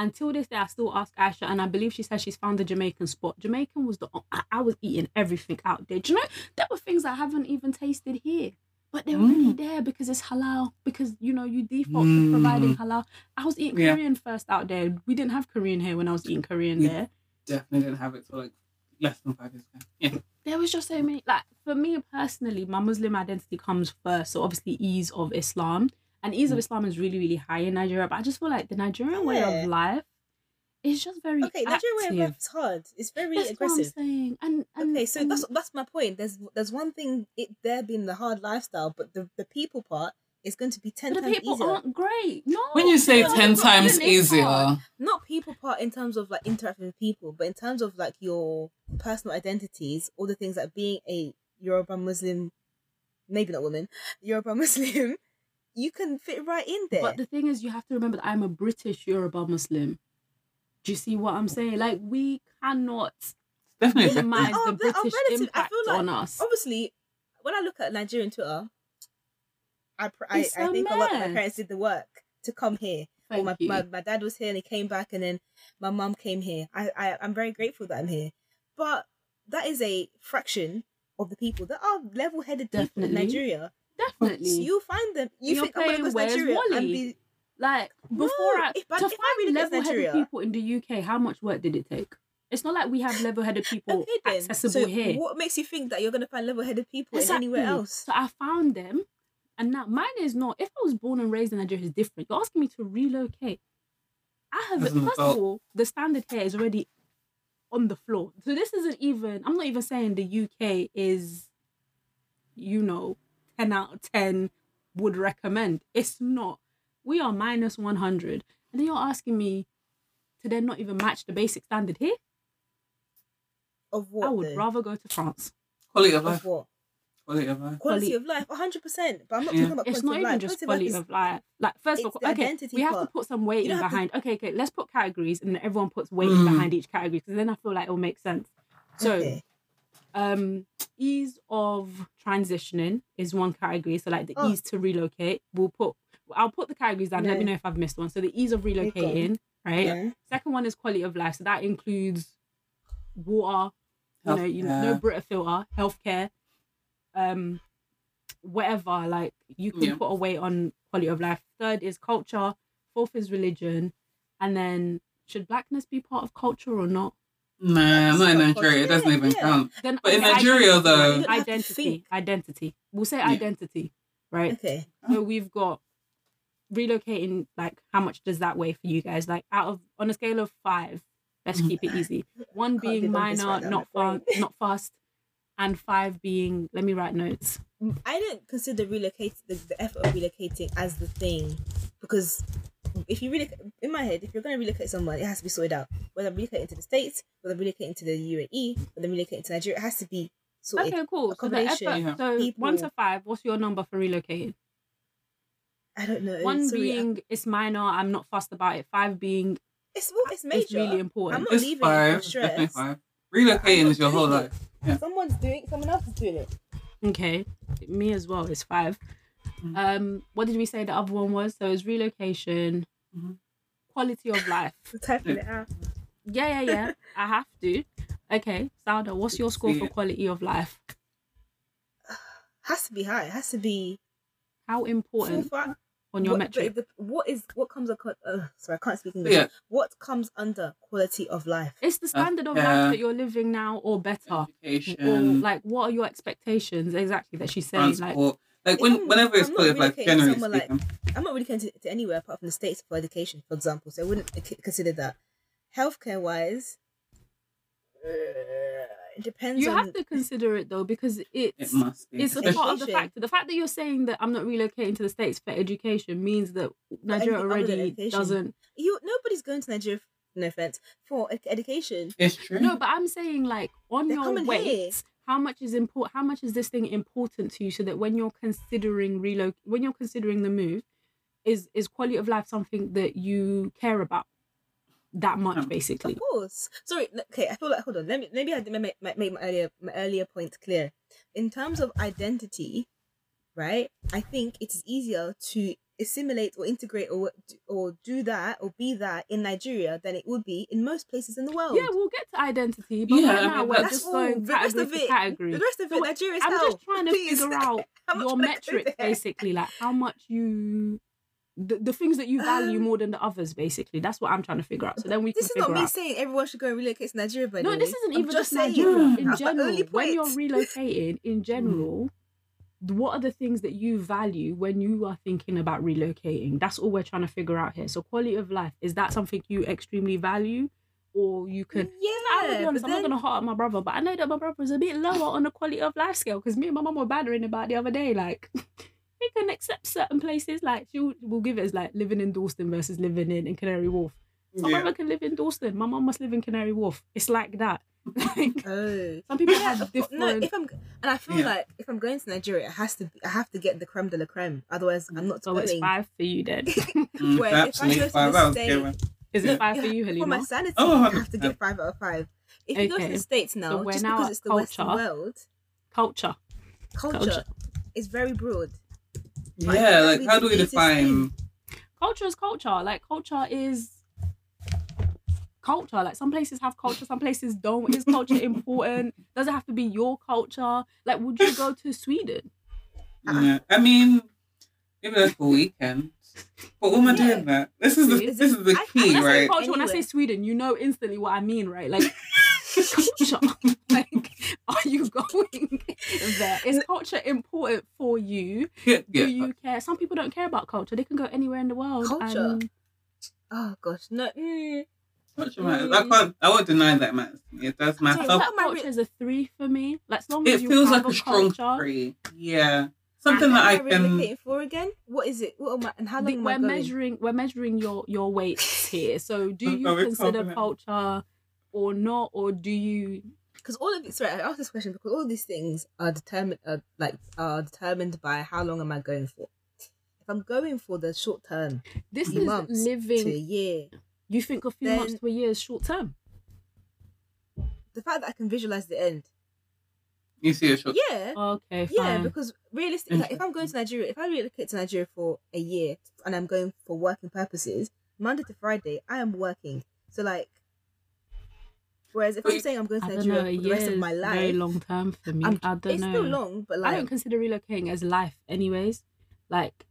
Until this day, I still ask Aisha, and I believe she said she's found the Jamaican spot. Jamaican was the I, I was eating everything out there. Do you know there were things I haven't even tasted here, but they're already Mm. there because it's halal. Because you know you default to Mm. providing halal. I was eating Yeah. Korean first out there. We didn't have Korean here when I was eating Korean We- there Definitely didn't have it till like less than five years ago. Yeah. there was just so many like for me personally my muslim identity comes first so obviously ease of islam and ease of Mm. islam is really really high in nigeria but i just feel like the nigerian way of life is just very Okay, Nigerian way of active. life is hard. It's very That's what I'm aggressive. saying. And, and Okay, so and that's that's my point. There's there's one thing it there being the hard lifestyle, but the, the people part is going to be ten the times people easier. aren't great. No. When you say no, ten times easier, hard. Not people part in terms of like interacting with people, but in terms of like your personal identities, all the things like being a Yoruba Muslim, maybe not woman, Yoruba Muslim, you can fit right in there. But the thing is, you have to remember that I'm a British Yoruba Muslim. Do you see what I'm saying? Like we cannot definitely. minimize the British relative. I impact feel like- on us. Obviously, when I look at Nigerian Twitter, I pr- I, It's I a think a lot of my parents did the work to come here. Or Thank my, you. my my dad was here and he came back and then my mum came here. I, I I'm very grateful that I'm here. But that is a fraction of the people that are level headed people in Definitely. Nigeria. Definitely. You find them. You You're think I'm gonna go to Where's Nigeria and Wally? be Like No, before I if I- to if I really find go to level-headed Nigeria- people in the UK, how much work did it take? It's not like we have level-headed people okay accessible so here. what makes you think that you're gonna find level headed people in anywhere else? So I found them, and now mine is not. If I was born and raised in Nigeria, it's different. You're asking me to relocate. I have As first of all, the standard here is already on the floor. So this isn't even. I'm not even saying the UK is, you know, ten out of ten would recommend. It's not. We are minus one hundred, and then you're asking me to then not even match the basic standard here, Of what? I would though? rather go to France. Quality of Of life. what? Quality of life. Quality of life, hundred percent. But I'm not Yeah. talking about It's quality not of even life. just Quality quality of life of life. Like first of all, okay, we have to put some weight in don't to- behind. Okay, okay, let's put categories and everyone puts weight Mm. behind each category because then I feel like it will make sense. So, okay. Um, ease of transitioning is one category. So like the Oh. ease to relocate, we'll put. I'll put the categories down. Let me know if I've missed one. So the ease of relocating, right? Yeah. Second one is quality of life. So that includes water, you know, you know, no Brita filter, healthcare, um, whatever. Like you can Yeah. put a weight on quality of life. Third is culture. Fourth is religion, and then should blackness be part of culture or not? Nah, not in Nigeria. It doesn't even yeah. count. Then But in Nigeria, identity, though- You don't have to identity, identity. We'll say Yeah. identity, right? Okay. So we've got relocating. Like, how much does that weigh for you guys? Like, out of on a scale of five, let's keep it easy. One being do minor, right not my fun, not fast, and five being. Let me write notes. I don't consider relocate the, the effort of relocating as the thing because if you really in my head, if you're going to relocate somewhere, it has to be sorted out. Whether relocating to the states, whether relocating to the UAE, whether relocating to Nigeria, it has to be sorted. Okay, cool. So the effort. accommodation, Yeah. So one to five. What's your number for relocating? I don't know. One sorry, I- being it's minor. I'm not fussed about it. Five being it's well, it's major. it's really important. I'm not It's leaving five. it for Definitely stress. five. Relocating is your whole doing life. Yeah. Someone's doing, someone else is doing it. Okay, me as well. It's five. Mhm. Um, what did we say the other one was? So it's relocation, Mhm. quality of life. Typing it out. Yeah, yeah, yeah. I have to. Okay, Sauda, what's your score for quality of life? Has to be high. It has to be How full important fat. on your what, metric? the- what is what comes across? Uh, sorry, I can't speak English. Yeah. What comes under quality of life? It's the standard of yeah. life that you're living now, or better, Education. or like what are your expectations exactly that she's saying? Transport. Like, If when, I'm- whenever it's I'm not quality of generally somewhere like- speaking. I'm not really going to, to anywhere apart from the states for education, for example. So I wouldn't consider that. Healthcare wise, uh, it depends you on. have to consider it though because it's It must be. it's a part of the Education. factor. The fact that you're saying that I'm not relocating to the states for education means that Nigeria anything already doesn't. You nobody's going to Nigeria. No offense for education. It's true. No, but I'm saying like on They're your coming weight, here. How much is important? How much is this thing important to you? So that when you're considering reloc, when you're considering the move, is is quality of life something that you care about that much, basically? Of course. Sorry. Okay. I feel like hold on. Let me. Maybe I didn't make, make, my earlier my earlier point clear. In terms of identity, right? I think it is easier to assimilate or integrate or or do that or be that in Nigeria than it would be in most places in the world. Yeah, we'll get to identity, but Yeah, right I now mean, we're that's just all. going The rest category of it- category. The rest of So it, what- Nigeria's I'm hell. just trying to Please. figure out your trying metrics, basically, like how much you. The, the things that you value Um, more than the others, basically. That's what I'm trying to figure out. So then we can This is not me out. saying everyone should go and relocate to Nigeria. By No, the this isn't I'm even just saying. Nigeria. In general, when you're relocating, in general, what are the things that you value when you are thinking about relocating? That's all we're trying to figure out here. So, quality of life is that something you extremely value, or you could? Yeah, I'm gonna be honest. but I'm not gonna hurt my brother, but I know that my brother is a bit lower on the quality of life scale because me and my mum were battering about the other day. Like, we can accept certain places. Like, she will will give it as like living in Dalston versus living in, in Canary Wharf. My Yeah. brother can live in Dalston. My mum must live in Canary Wharf. It's like that. Like, Oh. some people Yeah, have of different. No, if I'm and I feel Yeah. like if I'm going to Nigeria, it has to be, I have to get the creme de la creme. Otherwise, I'm not so going. it's five for you then. Mm, Where if I absolutely go to five. the I state- Is it five for Yeah, you, For my Halima? sanity, Oh, I have to 100%. get five out of five. If you go to Okay. the states now, we're just now because it's the Western culture. world, Culture. culture, Culture. is very broad. Yeah, like how do we define? Culture is culture. Like culture is culture. Like some places have culture, some places don't. Is culture important? Does it have to be your culture? Like, would you go to Sweden? Yeah. I mean, maybe that's for weekend. But what am I Yeah. doing that? This is the See? this is the I- I- key, When I say right? culture, when I say Sweden, you know instantly what I mean, right? Like culture. like, are you going there? Is culture important for you? Yeah, Do you care? Some people don't care about culture. They can go anywhere in the world. Culture. and- Oh gosh, no. Mm, Culture matters. I can't. I won't deny that matters. to me. It does matter. what that am culture is a three for me. Like as long as It you feels have like a strong culture, three. Yeah. something that I Am can. relocating for again? What is it? What am I, and how long The- am we're I going? measuring we're measuring your your weights here. So do you it's consider confident. culture or not, or do you? Because all of it. Sorry, I asked this question because all these things are determined, uh, like are determined by how long am I going for. If I'm going for the short term, This is months living. to a year, You think a few then- months to a year is short term? the fact that I can visualize the end, You see a short. yeah, Okay, fine. yeah. Because realistically, like, if I'm going to Nigeria, if I relocate to Nigeria for a year and I'm going for working purposes, Monday to Friday I am working. So like, whereas if I'm saying I'm going to I don't know. Nigeria for the rest of my is very life, long term for me. I'm- I don't know. it's still long, but I don't consider relocating as life, anyways. Like,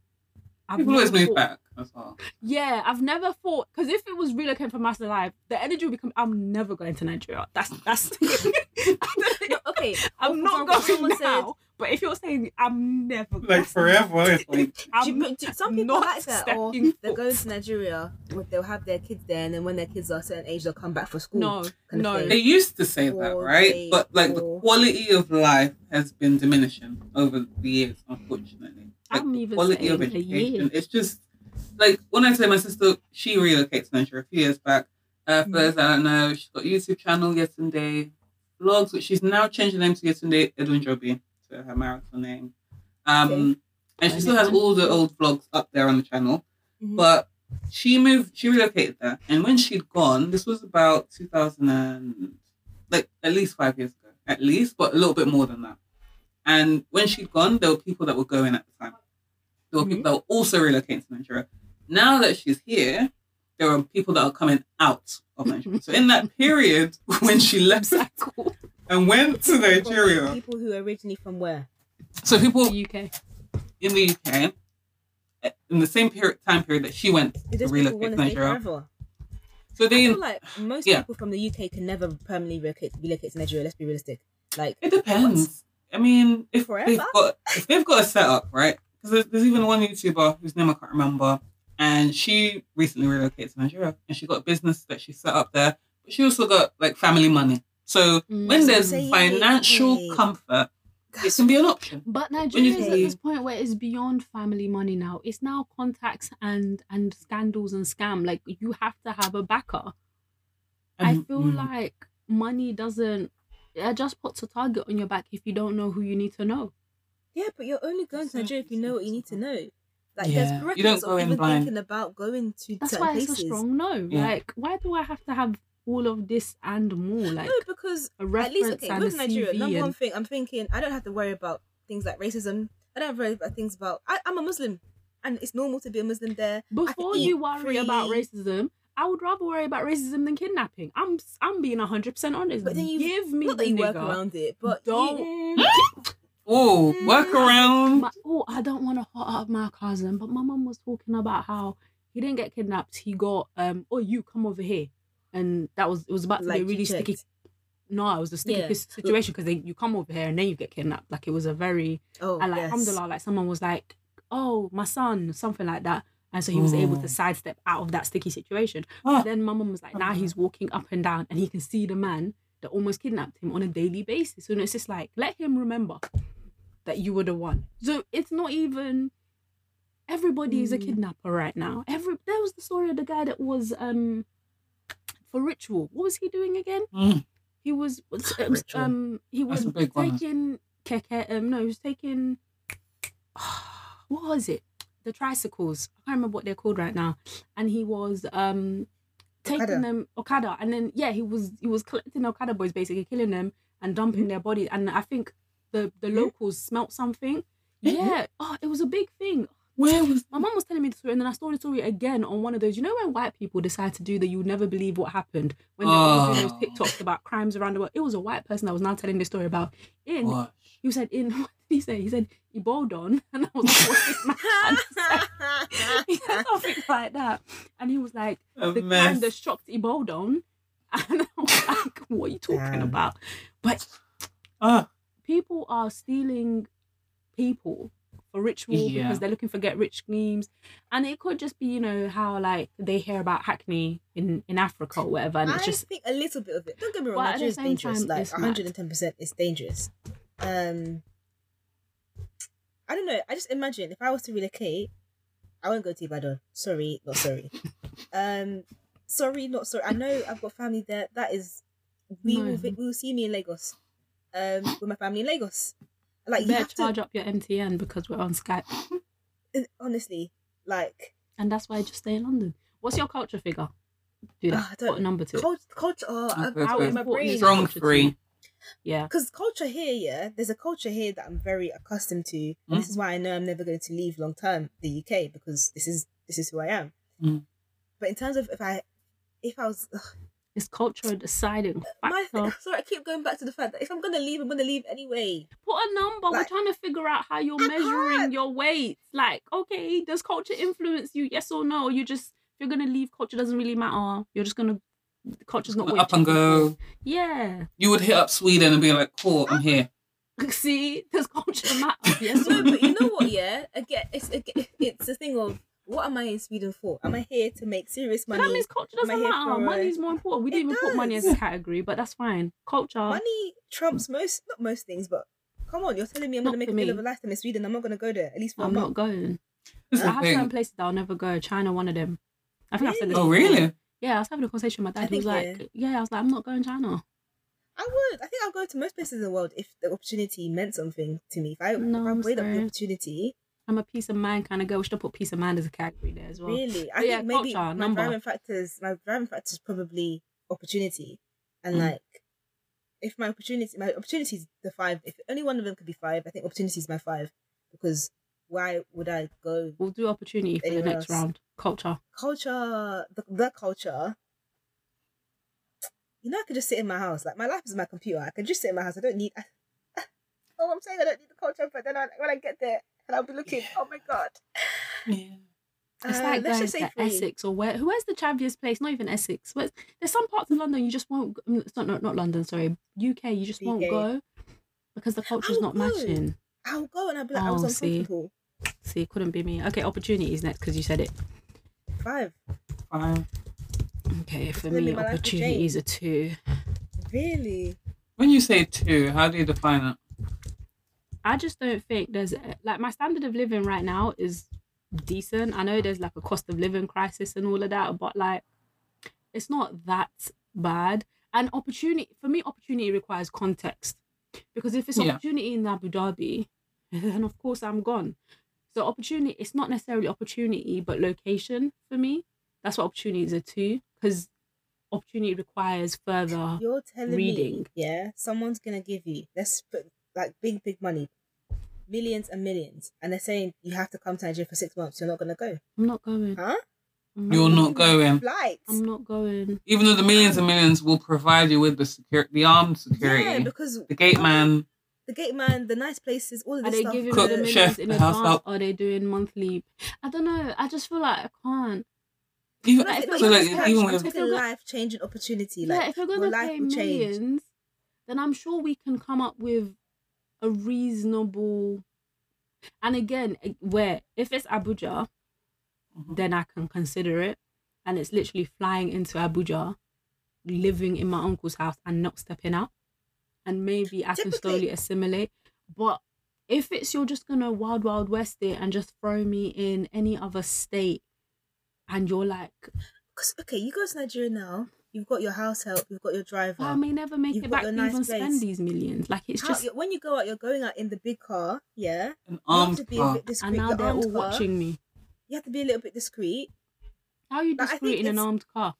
I've People always never move thought- back as well. Yeah, I've never thought because if it was relocating for my rest of life, the energy would become. I'm never going to Nigeria. That's that's. No, okay, I'm for not example, going someone now. said- but if you're saying I'm never Like that's- forever. It's like I'm you- do- some people not like that, or stepping they're going to Nigeria, or they'll have their kids there, and then when their kids are a certain age, they'll come back for school. No, no. They used to say that, right? they- but like the quality of life has been diminishing over the years, unfortunately. I'm even quality of education. It's just like when I say my sister, she relocated to Nigeria a few years back. Uh, for Mm. those that don't know, she's got a YouTube channel, Yetunde Vlogs, which she's now changed the name to Yetunde Edwin Joby to her marital name. Um, Okay. and she still has all the old vlogs up there on the channel. Mhm. But she moved, she relocated there, and when she'd gone, this was about 2000 and like at least five years ago, at least, but a little bit more than that. And when she'd gone, there were people that were going at the time. There were people that were also relocating to Nigeria. Now that she's here, there are people that are coming out of Nigeria. so in that period when she left Cycle. and went to From, like, Nigeria, people who are originally from where? so people The UK. in the UK, eh, in the same period time period that she went to relocate to to Nigeria, forever? so I they feel like most yeah. people from the UK can never permanently relocate, relocate to Nigeria. Let's be realistic. Like It depends. I mean, if Forever? they've got if they've got a setup, right? Because there's, there's even one YouTuber whose name I can't remember, and she recently relocated to Nigeria, and she got a business that she set up there. But she also got like family money. So Mm. when there's financial yeah. comfort, it can be an option. But Nigeria is at this point where it's beyond family money now. It's now contacts and and scandals and scam. Like you have to have a backer. I feel mm, like money doesn't. It just puts a target on your back if you don't know who you need to know. Yeah, but you're only going to Nigeria if you know what you need to know. Like Yeah. there's You don't prerequisites go in even blind. thinking about going to That's certain why places. it's a strong no. Yeah. Like, why do I have to have all of this and more? Like no, because a at least okay, and with Nigeria, CV number one thing I'm thinking, I don't have to worry about things like racism. I don't have to worry about things about. I, I'm a Muslim, and it's normal to be a Muslim there. Before you worry about racism, I would rather worry about racism than kidnapping. I'm I'm being hundred percent honest. But then you give me not the that you work around it, but Don't- You, Oh, work around. My, oh, I don't want to hot up my cousin, but my mum was talking about how he didn't get kidnapped. He got um, oh, you come over here, and that was it was about to like be a really sticky. No, it was a sticky Yeah. situation because you come over here and then you get kidnapped. Like it was a very Oh, and like yes. alhamdulillah, like someone was like, oh, my son, something like that. And so he was able Oh. to sidestep out of that sticky situation. Ah. Then my mum was like, now he's walking up and down and he can see the man that almost kidnapped him on a daily basis. And it's just like, let him remember that you were the one. So it's not even everybody is a Mm. kidnapper right now. Every there was the story of the guy that was um for ritual. What was he doing again? Mm. He was was, um, um he was That's a big one. taking keke um no he was taking what was it the tricycles I can't remember what they're called right now and he was um taking Okada. them Okada and then yeah he was he was collecting Okada boys basically killing them and dumping their bodies and I think the the locals smelt something Yeah. oh it was a big thing Where was my mum was telling me the story, and then I saw the story again on one of those. You know when white people decide to do that, you would never believe what happened when they were doing those Oh. TikToks about crimes around the world. It was a white person that was now telling this story about in. Gosh. He said in. What did he say? He said Ibodon, and I was like, what's this man trying? He said something like that, and he was like A the mess. crime that shocked Ibodon, and I was like, what are you talking Damn. about? But Ah, people are stealing people for ritual Yeah. because they're looking for get rich schemes and it could just be you know how like they hear about hackney in in africa or whatever and I it's just think a little bit of it. Don't get me wrong, But at the Nigeria is same dangerous. time, Like it's 110 percent is dangerous. Um, I don't know. I just imagine if I was to relocate, I won't go to Ibadan. Sorry, not sorry. um, sorry, not sorry. I know I've got family there. That is, we No. will we will see me in Lagos. Um, with my family in Lagos. Like You you better charge to. up your MTN because we're on Skype. Honestly, like And that's why I just stay in London. What's your culture figure? Do that. I don't- Put a number to it. culture. culture oh, I- Okay, how so in my brain. Strong three. Yeah. because culture here, yeah, there's a culture here that I'm very accustomed to. And this is why I know I'm never going to leave long term the UK because this is this is who I am. Mm. But in terms of if I if I was ugh, Is culture deciding my factor? sorry, I keep going back to the fact that if I'm gonna leave, I'm gonna leave anyway. Put a number. We're trying to figure out how you're I measuring can't. your weight. Like, okay, does culture influence you? Yes or no? You just if you're gonna leave, culture doesn't really matter. You're just gonna culture's not what Up and go. Yeah. You would hit up Sweden and be like, "Cool, I'm here." See, does culture matter? Yes No, but you know what? Yeah, again, it's again, it's a thing of what am I in Sweden for? Am I here to make serious But money? that means culture doesn't matter. for, uh, Money's more important. We It didn't even put money as does. a category, but that's fine. Culture. Money trumps most, not most things, but come on, you're telling me I'm Not gonna make a meal me. of a lifetime in Sweden. I'm not gonna go there at least for I'm a not going. This I the have certain places that I'll never go. China, one of them. I think I've said this. Oh, before. really? Yeah, I was having a conversation with my I dad. He was like, yeah. I was like, I'm not going China. I would. I think I'll go to most places in the world if the opportunity meant something to me. If I, No, if I I'm weighed up the opportunity, I'm a peace of mind kind of girl. We should have put peace of mind as a category there as well. really, I But think yeah, maybe culture, my number. driving factors, my driving factor is probably opportunity, and Mm. like if my opportunity, my opportunity is the five. If only one of them could be five, I think opportunity is my five because why would I go We'll do opportunity for the next else? round. Culture. culture? The, the culture. You know, I could just sit in my house. Like my life is my computer. I can just sit in my house. I don't need. oh, I'm saying I don't need the culture, but then I, when I get there, and I'll be looking. Oh my god. Yeah. It's Uh, like let's going just say to. Essex or where? Where's the chaviest place? Not even Essex. Where's, there's some parts of London you just won't. mm, It's not, not not London. Sorry, UK. You just won't go because the culture's I'll not go. matching. I'll go and I'll be like, I was Oh, see. uncomfortable. See, couldn't be me. Okay, opportunities next because you said it. Five. Five. Okay, for gonna me, make my life a opportunities are two. Really? When you say two, how do you define it? I just don't think there's like my standard of living right now is decent. I know there's like a cost of living crisis and all of that, but like it's not that bad. And opportunity for me, opportunity requires context because if it's Yeah. opportunity in Abu Dhabi, then of course I'm gone. So opportunity, it's not necessarily opportunity, but location for me. That's what opportunities are too, because opportunity requires further. You're telling Reading. me, yeah, someone's gonna give you let's put like big, big money, millions and millions, and they're saying you have to come to Nigeria for six months. You're not gonna go, I'm not going. huh? I'm You're not going. Flights. I'm not going. Even though the millions and um, millions will provide you with the security, the armed security, Yeah, because the gate man. the gate man, the nice places, all of Are they stuff. giving Cook, me the the- millions chef, in the advance? help. Or are they doing monthly? I don't know. I just feel like I can't. Even, Like, if so you're like just even I'm with if talking life changing opportunity. yeah, Like if you're gonna life pay will change. millions, then I'm sure we can come up with a reasonable. And again, eh, where if it's Abuja, Mhm. then I can consider it, and it's literally flying into Abuja, living in my uncle's house and not stepping out, and maybe I can slowly assimilate. But if it's you're just gonna wild wild west it and just throw me in any other state, and you're like, Cause okay, you go to Nigeria now. You've got your house help. You've got your driver. I may never make You've it got back your to nice even place. spend these millions. Like it's How- just, when you go out, you're going out in the big car. Yeah, an you have armed to be a car. bit discreet. and now the they're all car, watching me. You have to be a little bit discreet. How are you But discreet think in an armed car?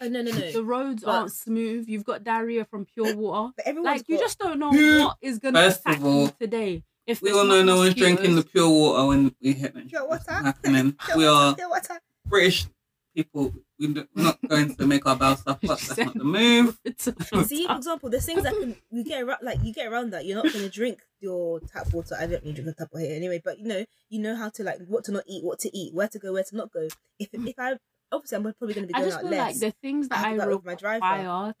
Oh no, no, no. The roads But- aren't smooth. You've got diarrhea from pure water. But everyone's Like you just don't know what is gonna First attack of all, you today. If We all know no one's drinking the pure water when we hit Nigeria. Pure What's water. happening? Pure we water, are pure water. British people. We do- We're not going to make our bowels stuff up. That's not the move. It's a See, for example, there's things that can you get around, like you get around that. You're not gonna drink your tap water. I don't need to drink a tap water here anyway. But you know, you know how to like what to not eat, what to eat, where to go, where to not go. If if I obviously I'm probably gonna be I going just out feel less. like the things that I I have that with my driver,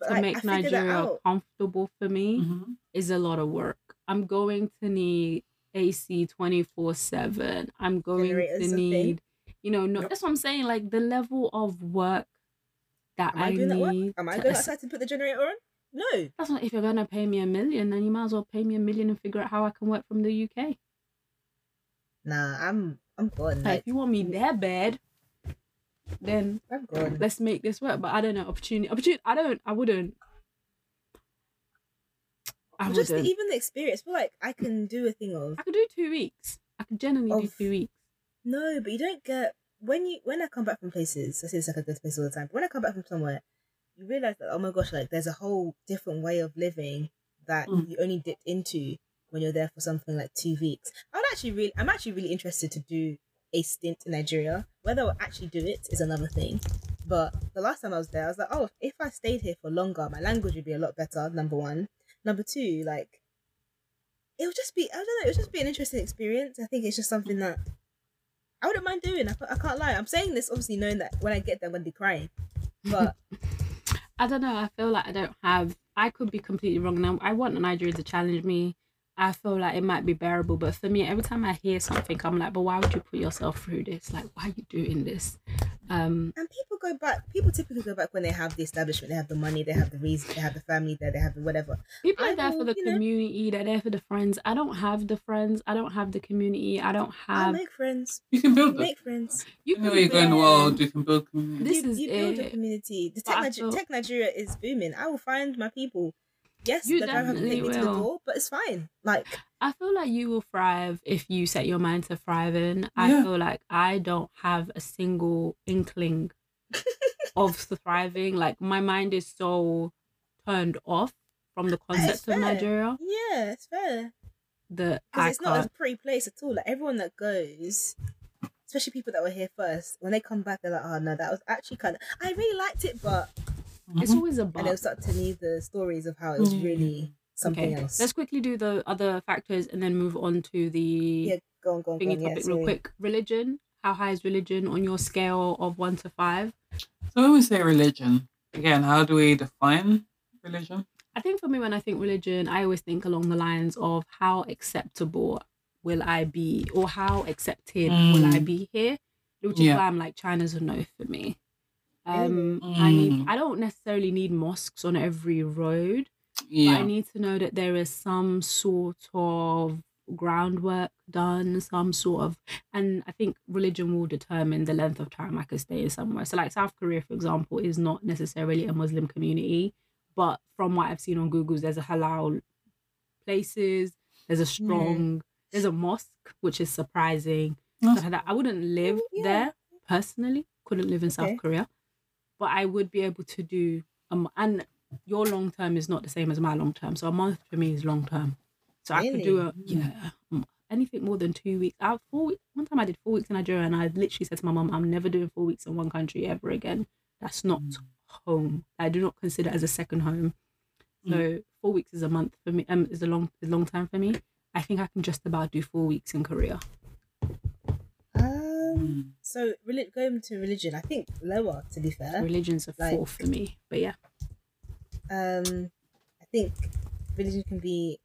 to like, make figured Nigeria comfortable for me Mhm. is a lot of work. I'm going to need AC 24 7. I'm going Generators to and thing. need, you know, no, that's what I'm saying. Like the level of work that Am I, I, doing that work? need. Am I going outside to put the generator on? No. That's not if you're going to pay me a million, then you might as well pay me a million and figure out how I can work from the UK. Nah, I'm I'm gone. Like, if you want me there bad, then I'm gone. let's make this work. But I don't know opportunity. Opportunity. I don't. I wouldn't. I just the, wouldn't. even the experience. Feel like I can do a thing of I could do two weeks. I could genuinely do two weeks. No, but you don't get when you when I come back from places. I say this like I go to places all the time. But when I come back from somewhere, you realize that oh my gosh, like there's a whole different way of living that Mm. you only dipped into when you're there for something like two weeks. I'm actually really, I'm actually really interested to do a stint in Nigeria. Whether I'll actually do it is another thing. But the last time I was there, I was like, oh, if I stayed here for longer, my language would be a lot better. Number one. Number two, like it would just be I don't know, it would just be an interesting experience. I think it's just something that I wouldn't mind doing. I, I can't lie. I'm saying this obviously knowing that when I get there, I'm gonna be crying. But I don't know. I feel like I don't have. I could be completely wrong. Now I want Nigeria to challenge me. I feel like it might be bearable, but for me, every time I hear something, I'm like, "But why would you put yourself through this? Like, why are you doing this?" Um, and people go back. People typically go back when they have the establishment, they have the money, they have the reason, they have the family there, they have the whatever. people I are there for the you know- community. They're there for the friends. I don't have the friends. I don't have the community. I don't have. I have. make friends. You can build Make friends. You Anywhere can you go in the build- world, you can build community. This you, is you build a community. The tech, Niger- feel- tech Nigeria is booming. I will find my people. Yes, You the driver have to take definitely me to the door, but it's fine. Like I feel like you will thrive if you set your mind to thriving. I Yeah. feel like I don't have a single inkling of thriving. Like my mind is so turned off from the concept of. Nigeria yeah, it's fair. that because I it's not a pretty place at all. Like everyone that goes, especially people that were here first, when they come back, they're like, "Oh no, that was actually kind of. I really liked it, but." It's Mhm. always a And they'll but. start telling you the stories of how it was Mm. really something Okay, else. let's quickly do the other factors and then move on to the yeah, go on, go on, go thingy on. Yeah, topic real quick. Religion. How high is religion on your scale of one to five? So when we say religion, again, how do we define religion? I think for me, when I think religion, I always think along the lines of how acceptable will I be or how accepted will I Mm. be here, which is Yeah. why I'm like China's a no for me. Um, I need Mm. I don't necessarily need mosques on every road, but I need to know that there is some sort of groundwork done, some sort of, and I think religion will determine the length of time I could stay in somewhere. So, like South Korea, for example, is not necessarily a Muslim community, but from what I've seen on Google, there's a halal places, there's a strong, there's a mosque, which is surprising. That's- Stuff that. I wouldn't live Mm, yeah. there personally, couldn't live in Okay. South Korea, but I would be able to do, um, and your long term is not the same as my long term. So a month for me is long term. So I could do a Really? yeah anything more than two weeks. I four weeks. One time I did four weeks in Nigeria, and I literally said to my mum, "I'm never doing four weeks in one country ever again. That's not Mm. home. I do not consider it as a second home. So four weeks is a month for me. Um, is a long is long time for me. I think I can just about do four weeks in Korea. Mm. So, going to religion, I think lower. To be fair, Religion's a Like- four for me. But yeah, um, I think religion can be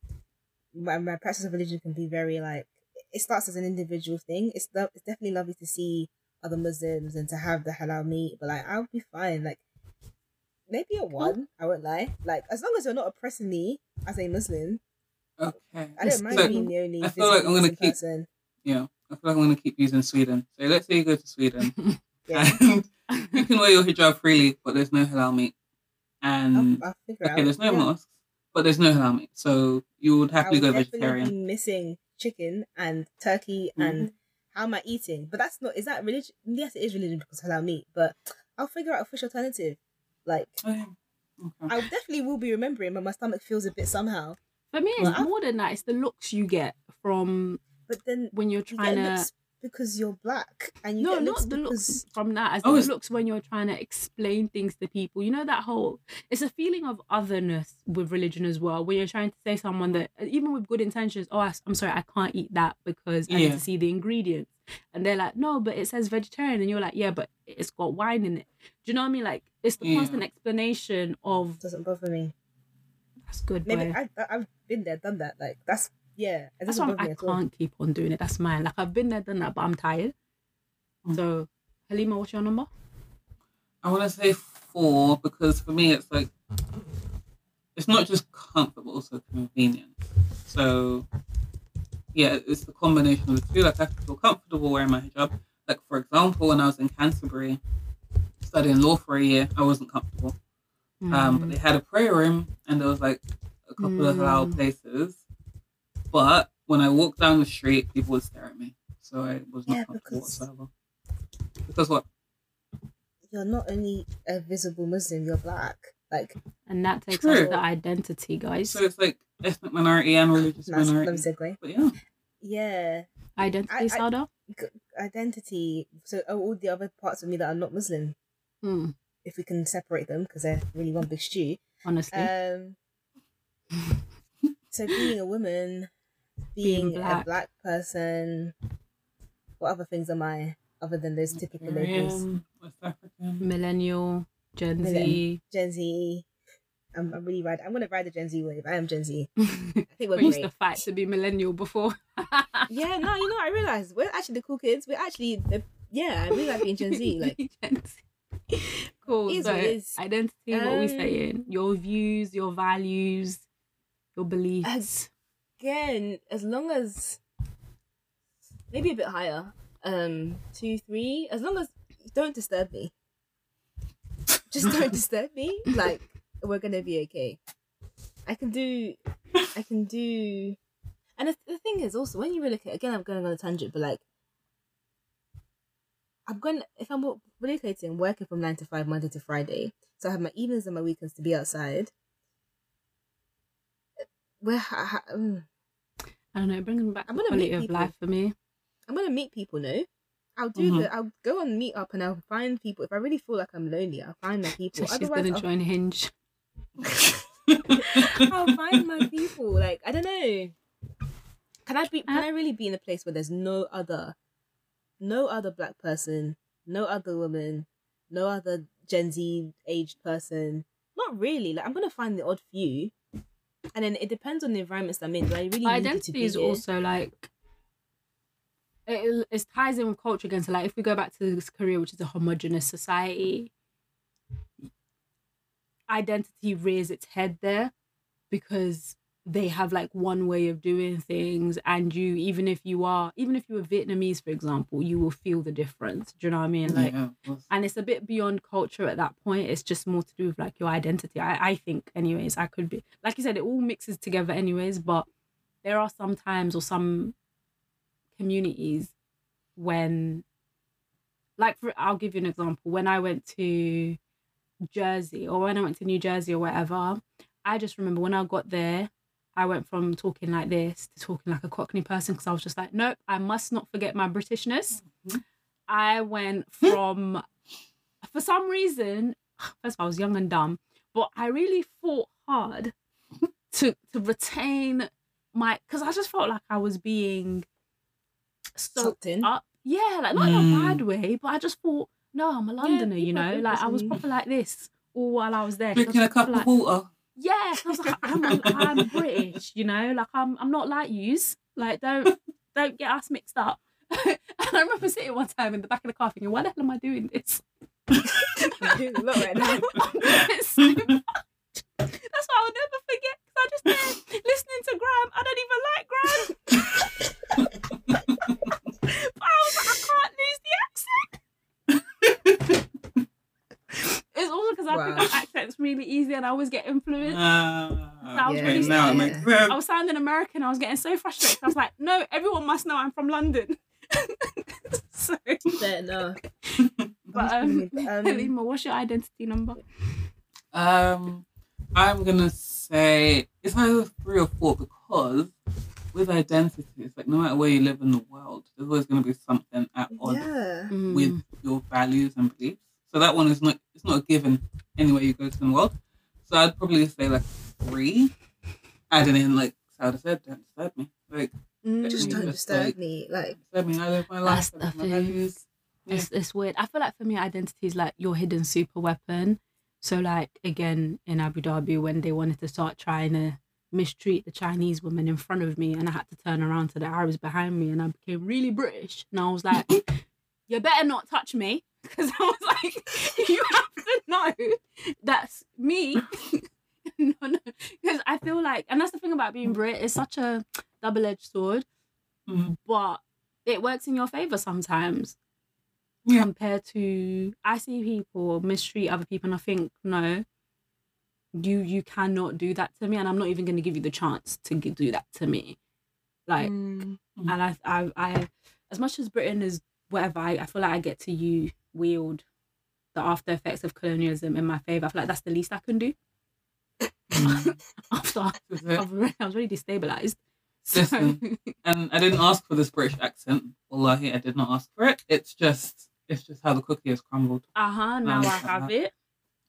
my, my practice of religion can be very like it starts as an individual thing. It's lo- it's definitely lovely to see other Muslims and to have the halal meat, but like I'll be fine. Like maybe a one, I won't lie. Like as long as you're not oppressing me as a Muslim, Okay. I don't mind So, being the only I feel like I'm gonna Muslim keep- person. Yeah. I feel like I'm going to keep using Sweden. So let's say you go to Sweden Yeah, and you can wear your hijab freely, but there's no halal meat. And I'll, I'll Mm. okay, there's no yeah. mosques, but there's no halal meat. So you would I happily will go definitely vegetarian. be missing chicken and turkey Mm-hmm. and how am I eating? But that's not is that religion? Yes, it is religion because halal meat. But I'll figure out a fish alternative. Like Oh, yeah. Okay. I definitely will be remembering but my stomach feels a bit somehow. for me, it's Well, I- more than that. It's the looks you get from But then when you're you trying get to. looks because you're black, and you no, get looks not the because looks from that. As Oh, the looks when you're trying to explain things to people. You know that whole. It's a feeling of otherness with religion as well. When you're trying to say someone that, even with good intentions, oh, I, am sorry, I can't eat that because I need to see the ingredients, and they're like, no, but it says vegetarian, and you're like, yeah, but it's got wine in it. Do you know what I mean? Like it's the Yeah. constant explanation of doesn't bother me. that's good. Maybe boy. I, I I've been there, done that. Like that's yeah, That's why I'm- me I at all. can't keep on doing it. That's mine. Like I've been there, done that, but I'm tired. Mm. So, Halima, what's your number? I want to say four because for me it's like it's not just comfort but also convenient. So yeah, it's the combination of the two. Like I feel comfortable wearing my hijab. Like for example, when I was in Canterbury studying law for a year, I wasn't comfortable. Um, but Mm. they had a prayer room and there was like a couple of halal Mm. places. But when I walked down the street, people would stare at me. So I was not Yeah, comfortable because- whatsoever. Because what? You're not only a visible Muslim, you're black. Like and that takes True. us to identity, guys. So it's like ethnic minority and religious that's let me minority. segue. But yeah. Yeah, identity, I- I- Sada. g- identity. So are all the other parts of me that are not Muslim, Hmm, if we can separate them, because they're really one big stew. honestly. Um. so being a woman, Being being, a black. black person, what other things am I other than those typical labels? Nigerian, West African. Millennial, Gen Z. Millenn- Gen Z. I'm, I'm really ride. I'm gonna ride the Gen Z wave. I am Gen Z. we think we're used to fight to be millennial before. Yeah, no, you know, I realized we're actually the cool kids. We're actually the yeah. I really like being Gen Z. Like Gen Z. cool. It is so what it is. identity, what are we Um, saying? Your views, your values, your beliefs. Again, as long as maybe a bit higher, um, two, three. As long as don't disturb me. Just don't disturb me. Like we're gonna be okay. I can do. I can do. And the, the thing is also when you relocate again, I'm going on a tangent, but like. I'm going if I'm relocating, working from nine to five, Monday to Friday. So I have my evenings and my weekends to be outside. Where ha, mm, I don't know. Me back I'm to gonna quality meet of people. life for me. I'm gonna meet people. No, I'll do Mhm. the. I'll go on meet up and I'll find people. If I really feel like I'm lonely, I'll find my people. So she's Otherwise, gonna I'll, join Hinge. I'll find my people. Like I don't know. Can I be? Can I really be in a place where there's no other, no other black person, no other woman, no other Gen Z aged person? Not really. Like I'm gonna find the odd few, and then it depends on the environments that I'm in. Do I really to Identity be is here? also like it, it ties in with culture again. So like if we go back to this Korea, which is a homogenous society, identity rears its head there because they have like one way of doing things and you even if you are even if you were vietnamese for example you will feel the difference. Do you know what i mean? Like yeah, and it's a bit beyond culture at that point. It's just more to do with like your identity. I, I think anyways i could be like you said it all mixes together anyways but there are some times or some communities when like for i'll give you an example. When i went to jersey or when i went to new jersey or whatever i just remember when i got there i went from talking like this to talking like a cockney person because i was just like nope i must not forget my britishness Mhm. I went from, for some reason, first of all, I was young and dumb, but I really fought hard to to retain my, because I just felt like I was being so Sucked in. up. Yeah, like not in a Mm. bad way, but I just thought, no, I'm a Londoner, you know, like I was proper like this all while I was there. Drinking a cup of like, water. Yeah, I was like, I'm, I'm British, you know, like I'm, I'm not like yous. Like, don't, don't get us mixed up. and I remember sitting one time in the back of the car thinking, why the hell am I doing this? I'm doing right now. I'm getting so fucked. That's why I'll never forget because I just there listening to grime. I don't even like grime. but I was like, I can't lose the accent. It's also because I pick Wow. up accents really easy and I always get influenced. Ah, I was okay, really now it scared. makes sense. I was sounding American. I was getting so frustrated. I was like, no, everyone must know I'm from London. so, Fair enough. but um, Um, Halima, what's your identity number? Um, I'm gonna say it's either three or four because with identity, it's like no matter where you live in the world, there's always gonna be something at odds yeah. with your values and beliefs. So that one is not it's not a given anywhere you go to in the world. So I'd probably say like three, adding in like Sauda said, don't disturb me. Like Mm. Just don't Just disturb like- me. Like disturb me, I live my life, That's I live my thing. values. Yeah. It's, it's weird. I feel like for me, identity is like your hidden super weapon. So, like, again, in Abu Dhabi, when they wanted to start trying to mistreat the Chinese woman in front of me, and I had to turn around to the Arabs behind me, and I became really British. And I was like, you better not touch me. Because I was like, you have to know that's me. no, no. Because I feel like, and that's the thing about being Brit, it's such a double edged sword. Mhm. but it works in your favor sometimes. Yeah. Compared to, I see people mistreat other people, and I think no, you you cannot do that to me, and I'm not even going to give you the chance to do that to me. Like, Mm. and I, I, I, as much as Britain is whatever, I, I feel like I get to you wield the after effects of colonialism in my favor. I feel like that's the least I can do. Mm. After This is it. I've re- I was really destabilized. So, Listen. And I didn't ask for this British accent. Wallahi, I did not ask for it. It's just, it's just how the cookie has crumbled. uh huh. Now I Um, have it.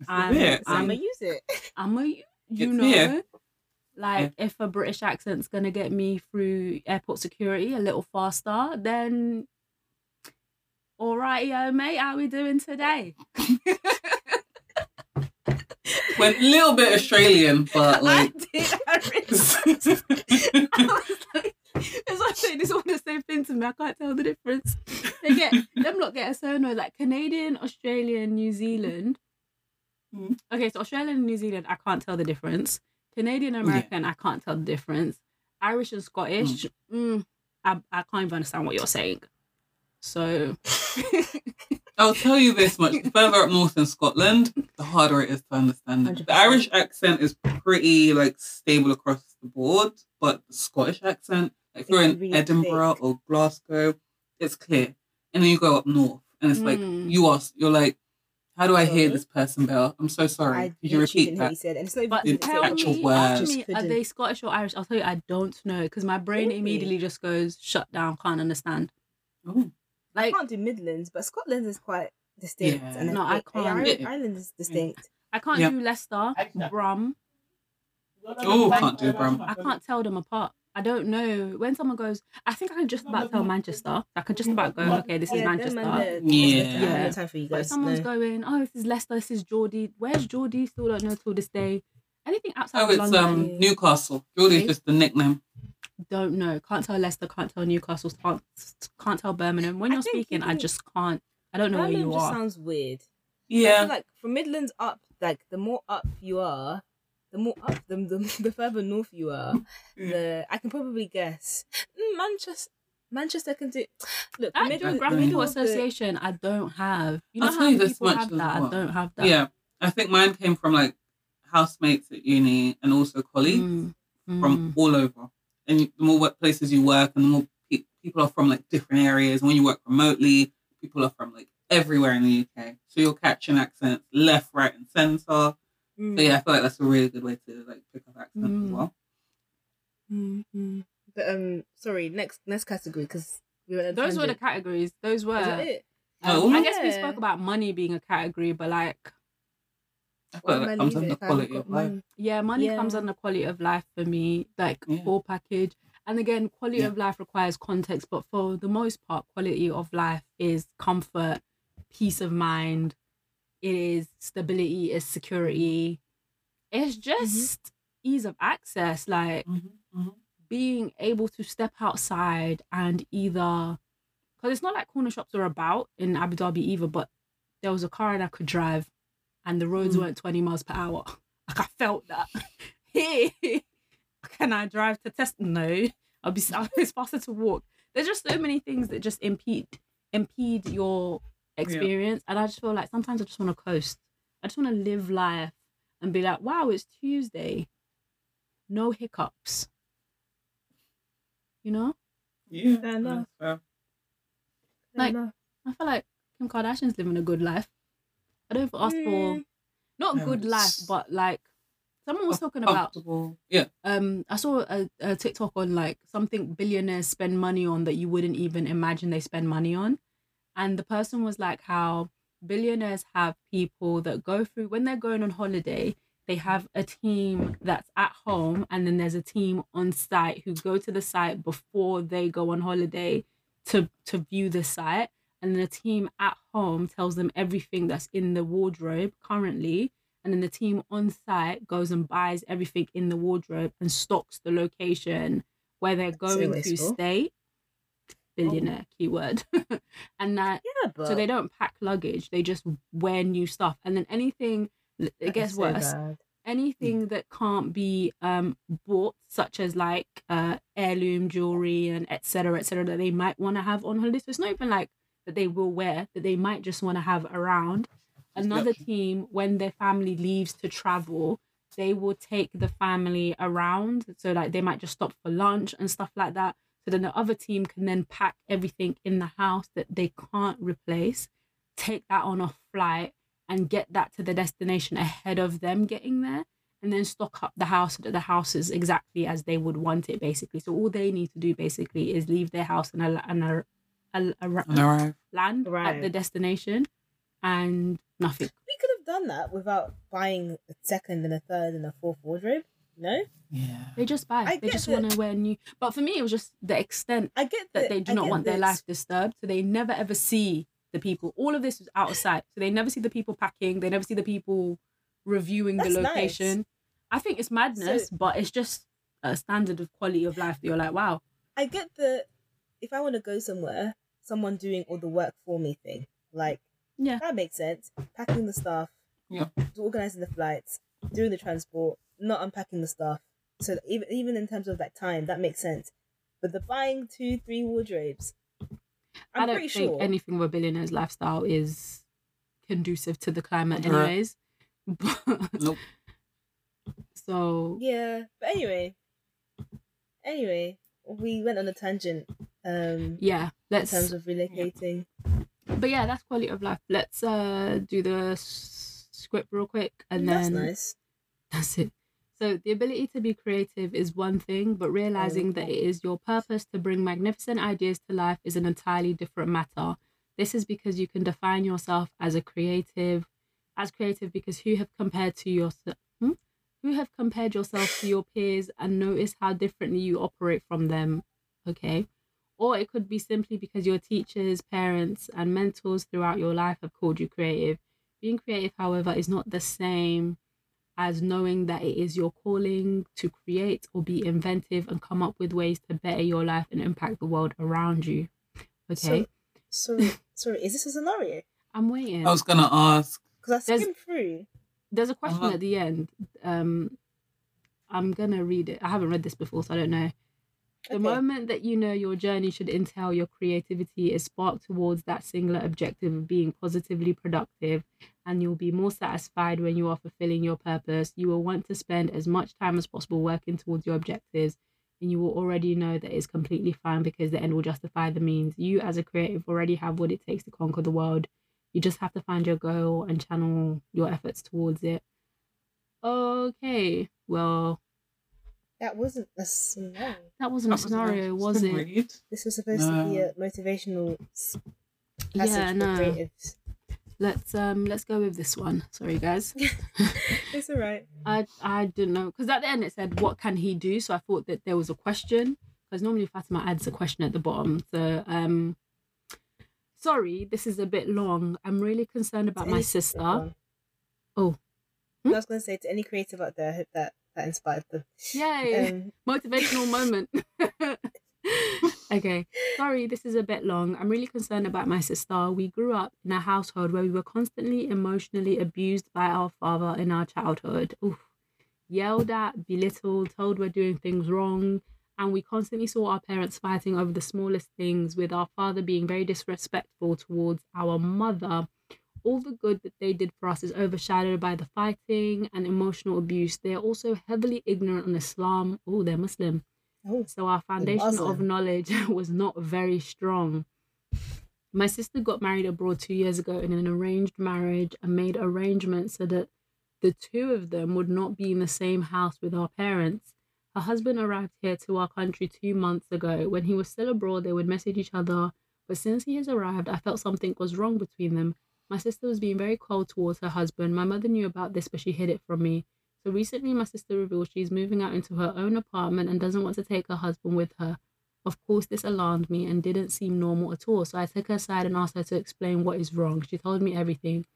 It's I'm- it. So I'm I'm- gonna use it. I'm a, you It's know, here. like if a British accent's gonna get me through airport security a little faster, then all right, yo, mate, how we doing today? Went a little bit Australian, but like. I did. I really I was like, as I say, this is all the same thing to me. I can't tell the difference. They get them lot get so annoyed. Like Canadian, Australian, New Zealand. Mm. Okay, so Australian and New Zealand, I can't tell the difference. Canadian, American, I can't tell the difference. Irish and Scottish, mm, I, I can't even understand what you're saying. So I'll tell you this much: the further up north in Scotland, the harder it is to understand it. 100%. The Irish accent is pretty like stable across the board, but the Scottish accent, like if you're in really Edinburgh thick. or Glasgow, it's clear. And then you go up north, and it's like Mm. you ask, you're like, "How do I hear this person better?" I'm so sorry. I Could you literally repeat didn't hear what that? you said, and it's not But It's tell actual me, word. ask me, are they Scottish or Irish? I'll tell you, I don't know because my brain Really? immediately just goes shut down, can't understand. Oh, I Like can't do Midlands, but Scotland is quite distinct. Yeah. And No, I think can't. Ireland, Yeah. Ireland is distinct. I can't Yeah. do Leicester, Brum. oh, can't do Brum. I can't tell them apart. I don't know when someone goes. I think I can just about tell Manchester. I could just about go, okay, this is yeah, Manchester. Them and the, Yeah. I have no Yeah. time for you But guys. someone's no. going, oh, this is Leicester, this is Geordie. Where's Geordie? Still don't know till this day. Anything outside Oh, of it's London, um Newcastle. Geordie's See? just the nickname. Don't know. Can't tell Leicester. Can't tell Newcastle. Can't, can't tell Birmingham. When I you're think speaking, I just can't. I don't know where you just are. sounds weird. I Yeah. feel like from Midlands up, like the more up you are, the more up, the the, the further north you are, Mm. the I can probably guess. Mm, Manchester, Manchester can do. Look, the That middle, the geographical middle of the- association, I don't have. You know I'll how tell you many this people much have as that? I don't have that. Yeah. I think mine came from like housemates at uni and also colleagues Mm, from all over. And the more workplaces you work, and the more pe- people are from like different areas. And when you work remotely, people are from like everywhere in the UK. So you're catching accents left, right, and centre. Mm, So yeah, I feel like that's a really good way to like pick up accents as Mm. well. mm, mm. But um, sorry, next next category because we went. on a Those were the categories. Those were. Is that it? Oh. I guess we spoke about money being a category, but like, I feel Why like am I that comes leaving under if I haven't quality of life. money? yeah, money comes Yeah. under quality of life for me, like Yeah. full package. And again, quality Yeah. of life requires context, but for the most part, quality of life is comfort, peace of mind. It is stability, it's security. It's just ease of access. Like Mhm, mhm. being able to step outside and either because it's not like corner shops are about in Abu Dhabi either, but there was a car and I could drive and the roads Mm. weren't 20 miles per hour. Like I felt that. Here, can I drive to test? No, I'll be it's faster to walk. There's just so many things that just impede impede your experience. And I just feel like sometimes I just want to coast. I just want to live life and be like, wow, it's Tuesday. No hiccups. You know? Yeah, Fair enough. that's fair. Like- enough. I feel like Kim Kardashian's living a good life. I don't ask for Mm. not No, good life, but like someone was talking about Comfortable. Yeah. um I saw a, a TikTok on like something billionaires spend money on that you wouldn't even imagine they spend money on. And the person was like how billionaires have people that go through when they're going on holiday, they have a team that's at home and then there's a team on site who go to the site before they go on holiday to to view the site. And then the team at home tells them everything that's in the wardrobe currently and then the team on site goes and buys everything in the wardrobe and stocks the location where they're going to stay. Billionaire keyword, and that Yeah, but so they don't pack luggage; they just wear new stuff, and then anything. It gets so worse. bad. anything that can't be um bought, such as like uh heirloom jewelry and etc. etc. that they might want to have on holiday. So it's not even like that they will wear, that they might just want to have around. Another Yep. team, when their family leaves to travel, they will take the family around. So like they might just stop for lunch and stuff like that. So then the other team can then pack everything in the house that they can't replace, take that on a flight and get that to the destination ahead of them getting there and then stock up the house so that the house is exactly as they would want it basically. So all they need to do basically is leave their house and a, and a, a, a, And arrive. land at the destination and nothing. We could have done that without buying a second and a third and a fourth wardrobe. No, Yeah. They just buy. I they just want to wear new. But for me, it was just the extent I get that the- they do I not get want their life disturbed. So they never ever see the people. All of this is out of sight. So they never see the people packing. They never see the people reviewing That's the nice. location. I think it's madness, but it's just a standard of quality of life that you're like, wow. I get the if I want to go somewhere, someone doing all the work for me thing. Like, Yeah. that makes sense. Packing the stuff, Yeah. organizing the flights, doing the transport, not unpacking the stuff. So even even in terms of like time, that makes sense. But the buying two, three wardrobes, I'm I don't pretty think sure. anything with a billionaire's lifestyle is conducive to the climate, Right. anyways. But, Nope. so Yeah, but anyway, anyway, we went on a tangent. Um, yeah, let's. In terms of relocating. but yeah, that's quality of life. Let's uh do the script real quick, and That's then nice. That's it. So the ability to be creative is one thing, but realizing that it is your purpose to bring magnificent ideas to life is an entirely different matter. This is because you can define yourself as a creative, as creative because who have compared to yourself, who have compared yourself to your peers and notice how differently you operate from them. Okay. Or it could be simply because your teachers, parents, and mentors throughout your life have called you creative. Being creative, however, is not the same as knowing that it is your calling to create or be inventive and come up with ways to better your life and impact the world around you. Okay, So, sorry, sorry. Is this a scenario? I'm waiting. I was gonna ask. Because I There's- skimmed through. There's a question Uh-huh. at the end. Um, I'm gonna read it. I haven't read this before, so I don't know. The Okay. moment that you know your journey should entail your creativity is sparked towards that singular objective of being positively productive, and you'll be more satisfied when you are fulfilling your purpose. You will want to spend as much time as possible working towards your objectives, and you will already know that it's completely fine because the end will justify the means. You, as a creative, already have what it takes to conquer the world. You just have to find your goal and channel your efforts towards it. Okay, well, That wasn't a scenario. that wasn't a That was scenario, nice was it? Read. This was supposed to be a motivational s- passage Yeah, for no. creatives. Let's um let's go with this one. Sorry guys. it's alright. I I didn't know because at the end it said what can he do, so I thought that there was a question because normally Fatima adds a question at the bottom. So um, sorry, this is a bit long. I'm really concerned about my sister. Oh. I was going to say to any creative out there, I hope that that inspired them. Yay! Um, Motivational moment. okay, sorry, this is a bit long. I'm really concerned about my sister. We grew up in a household where we were constantly emotionally abused by our father in our childhood. Oof. Yelled at, belittled, told we're doing things wrong. And we constantly saw our parents fighting over the smallest things, with our father being very disrespectful towards our mother. All the good that they did for us is overshadowed by the fighting and emotional abuse. They are also heavily ignorant on Islam. Oh, they're Muslim. oh, So our foundation of knowledge was not very strong. My sister got married abroad two years ago in an arranged marriage and made arrangements so that the two of them would not be in the same house with our parents. Her husband arrived here to our country two months ago. When he was still abroad, they would message each other. But since he has arrived, I felt something was wrong between them. My sister was being very cold towards her husband. My mother knew about this, but she hid it from me. So recently, my sister revealed she's moving out into her own apartment and doesn't want to take her husband with her. Of course, this alarmed me and didn't seem normal at all. So I took her aside and asked her to explain what is wrong. She told me everything.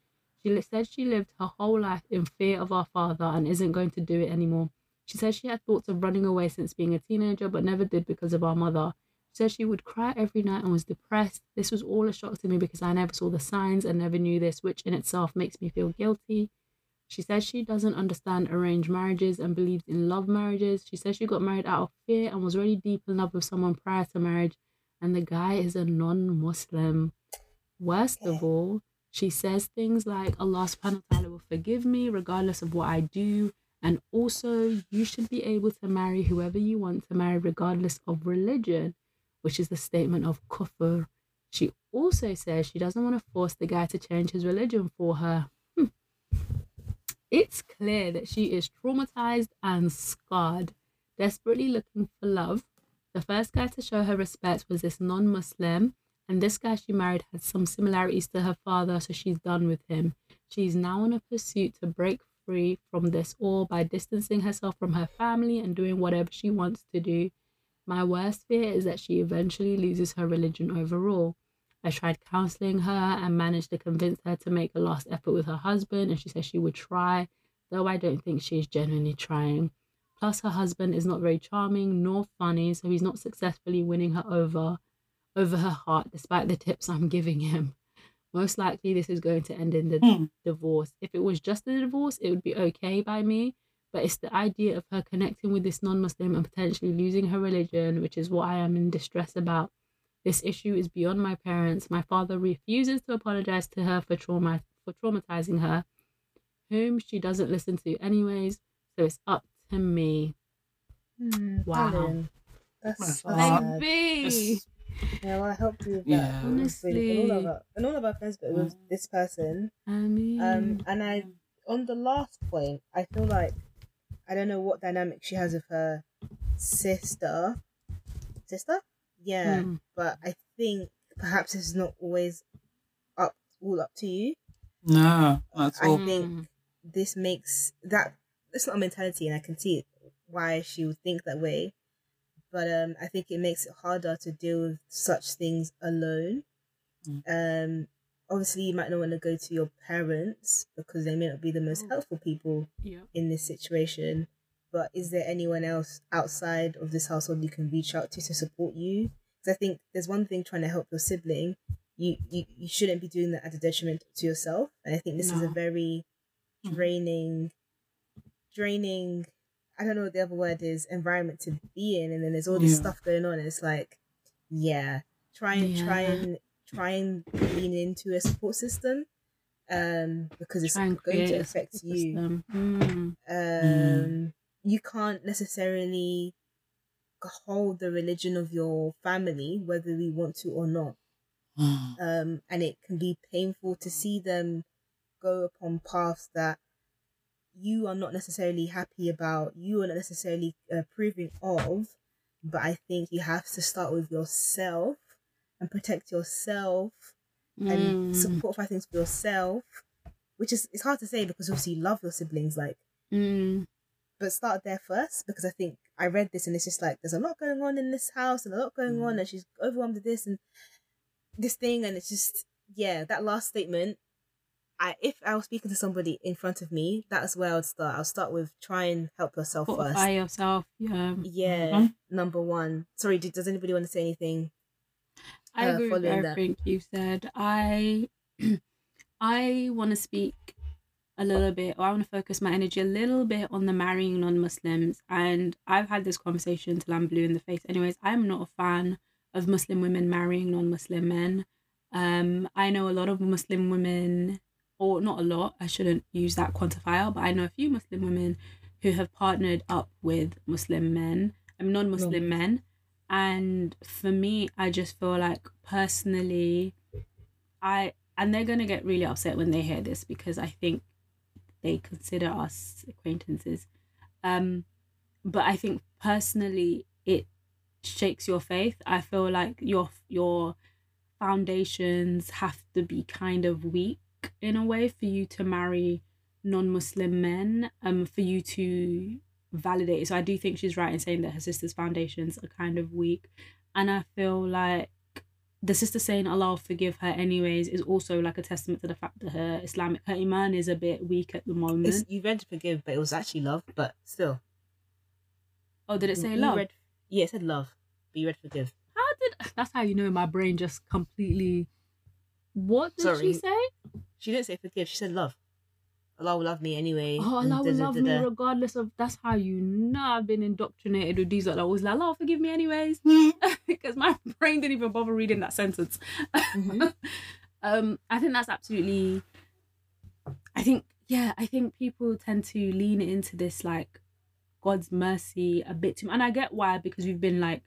She said she lived her whole life in fear of our father and isn't going to do it anymore. She said she had thoughts of running away since being a teenager, but never did because of our mother. She said she would cry every night and was depressed. This was all a shock to me because I never saw the signs and never knew this, which in itself makes me feel guilty. She says she doesn't understand arranged marriages and believes in love marriages. She says she got married out of fear and was already deep in love with someone prior to marriage, and the guy is a non Muslim. Worst of all, she says things like Allah subhanahu wa ta'ala will forgive me regardless of what I do. And also, you should be able to marry whoever you want to marry, regardless of religion, which is the statement of kufr. She also says she doesn't want to force the guy to change his religion for her. Hmm. It's clear that she is traumatized and scarred, desperately looking for love. The first guy to show her respect was this non Muslim, and this guy she married had some similarities to her father, so she's done with him. She's now on a pursuit to break free from this all by distancing herself from her family and doing whatever she wants to do. My worst fear is that she eventually loses her religion overall. I tried counseling her and managed to convince her to make a last effort with her husband, and she says she would try, though I don't think she is genuinely trying. Plus, her husband is not very charming nor funny, so he's not successfully winning her over over her heart despite the tips I'm giving him. Most likely, this is going to end in the Hmm. divorce. If it was just the divorce, it would be okay by me. But it's the idea of her connecting with this non Muslim and potentially losing her religion, which is what I am in distress about. This issue is beyond my parents. My father refuses to apologize to her for trauma for traumatizing her, whom she doesn't listen to anyways. So it's up to me. Hmm, Wow. Alan, That's, My that's God. sad. Baby. It's- Yeah, well, I helped you with that. It was really- And all of Honestly. our, and all of our friends, but it was this person. I mean, Um, and I, on the last point, I feel like I don't know what dynamic she has with her sister. Sister, yeah, hmm, but I think perhaps it's not always up all up to you. No, not at I think mm, this makes that it's not a mentality, and I can see why she would think that way. But um, I think it makes it harder to deal with such things alone. Mm. Um, obviously, you might not want to go to your parents because they may not be the most Mm. helpful people yeah. in this situation. But is there anyone else outside of this household you can reach out to to support you? Because I think there's one thing trying to help your sibling. You, you you shouldn't be doing that at a detriment to yourself. And I think this is a very Mhm. draining, draining. I don't know what the other word is. Environment to be in, and then there's all this Yeah. stuff going on, and it's like, yeah, try and try and try and lean into a support system, um, because it's going to affect you. Mm, um you can't necessarily hold the religion of your family whether we want to or not Mm. um and it can be painful to see them go upon paths that you are not necessarily happy about you are not necessarily uh, approving of but i think you have to start with yourself and protect yourself and mm, support five things for yourself which is it's hard to say because obviously you love your siblings like mm, but start there first because I think I read this and it's just like there's a lot going on in this house and a lot going on Mm. and she's overwhelmed with this and this thing and it's just yeah that last statement I if I was speaking to somebody in front of me that's where I would start I'll start with try and help yourself fortify first yourself. Yeah. yeah Mhm. number one sorry do, does anybody want to say anything I uh, agree with following that. everything you said. I I want to speak a little bit, or I want to focus my energy a little bit on the marrying non-Muslims. And I've had this conversation till I'm blue in the face. Anyways, I'm not a fan of Muslim women marrying non-Muslim men. Um, I know a lot of Muslim women, or not a lot. I shouldn't use that quantifier, but I know a few Muslim women who have partnered up with Muslim men, um, non-Muslim No. men. And for me, I just feel like personally, I and they're gonna get really upset when they hear this because I think they consider us acquaintances. Um, but I think personally, it shakes your faith. I feel like your your foundations have to be kind of weak in a way for you to marry non-Muslim men. Um, for you to validate. it. So I do think she's right in saying that her sister's foundations are kind of weak, and I feel like the sister saying Allah will forgive her anyways is also like a testament to the fact that her Islamic her iman is a bit weak at the moment. it's, you read forgive but it was actually love but still oh, did it say You love? read, yeah it said love but you read forgive How did that's how you know my brain just completely What did Sorry. she say? She didn't say forgive she said love Allah will love me anyway. Oh, Allah will da, da, love da, me regardless of. That's how you know I've been indoctrinated with these. Like, I was like, Allah, forgive me anyways, because my brain didn't even bother reading that sentence. Mhm. um, I think that's absolutely. I think yeah, I think people tend to lean into this like God's mercy a bit too, much. and I get why because we've been like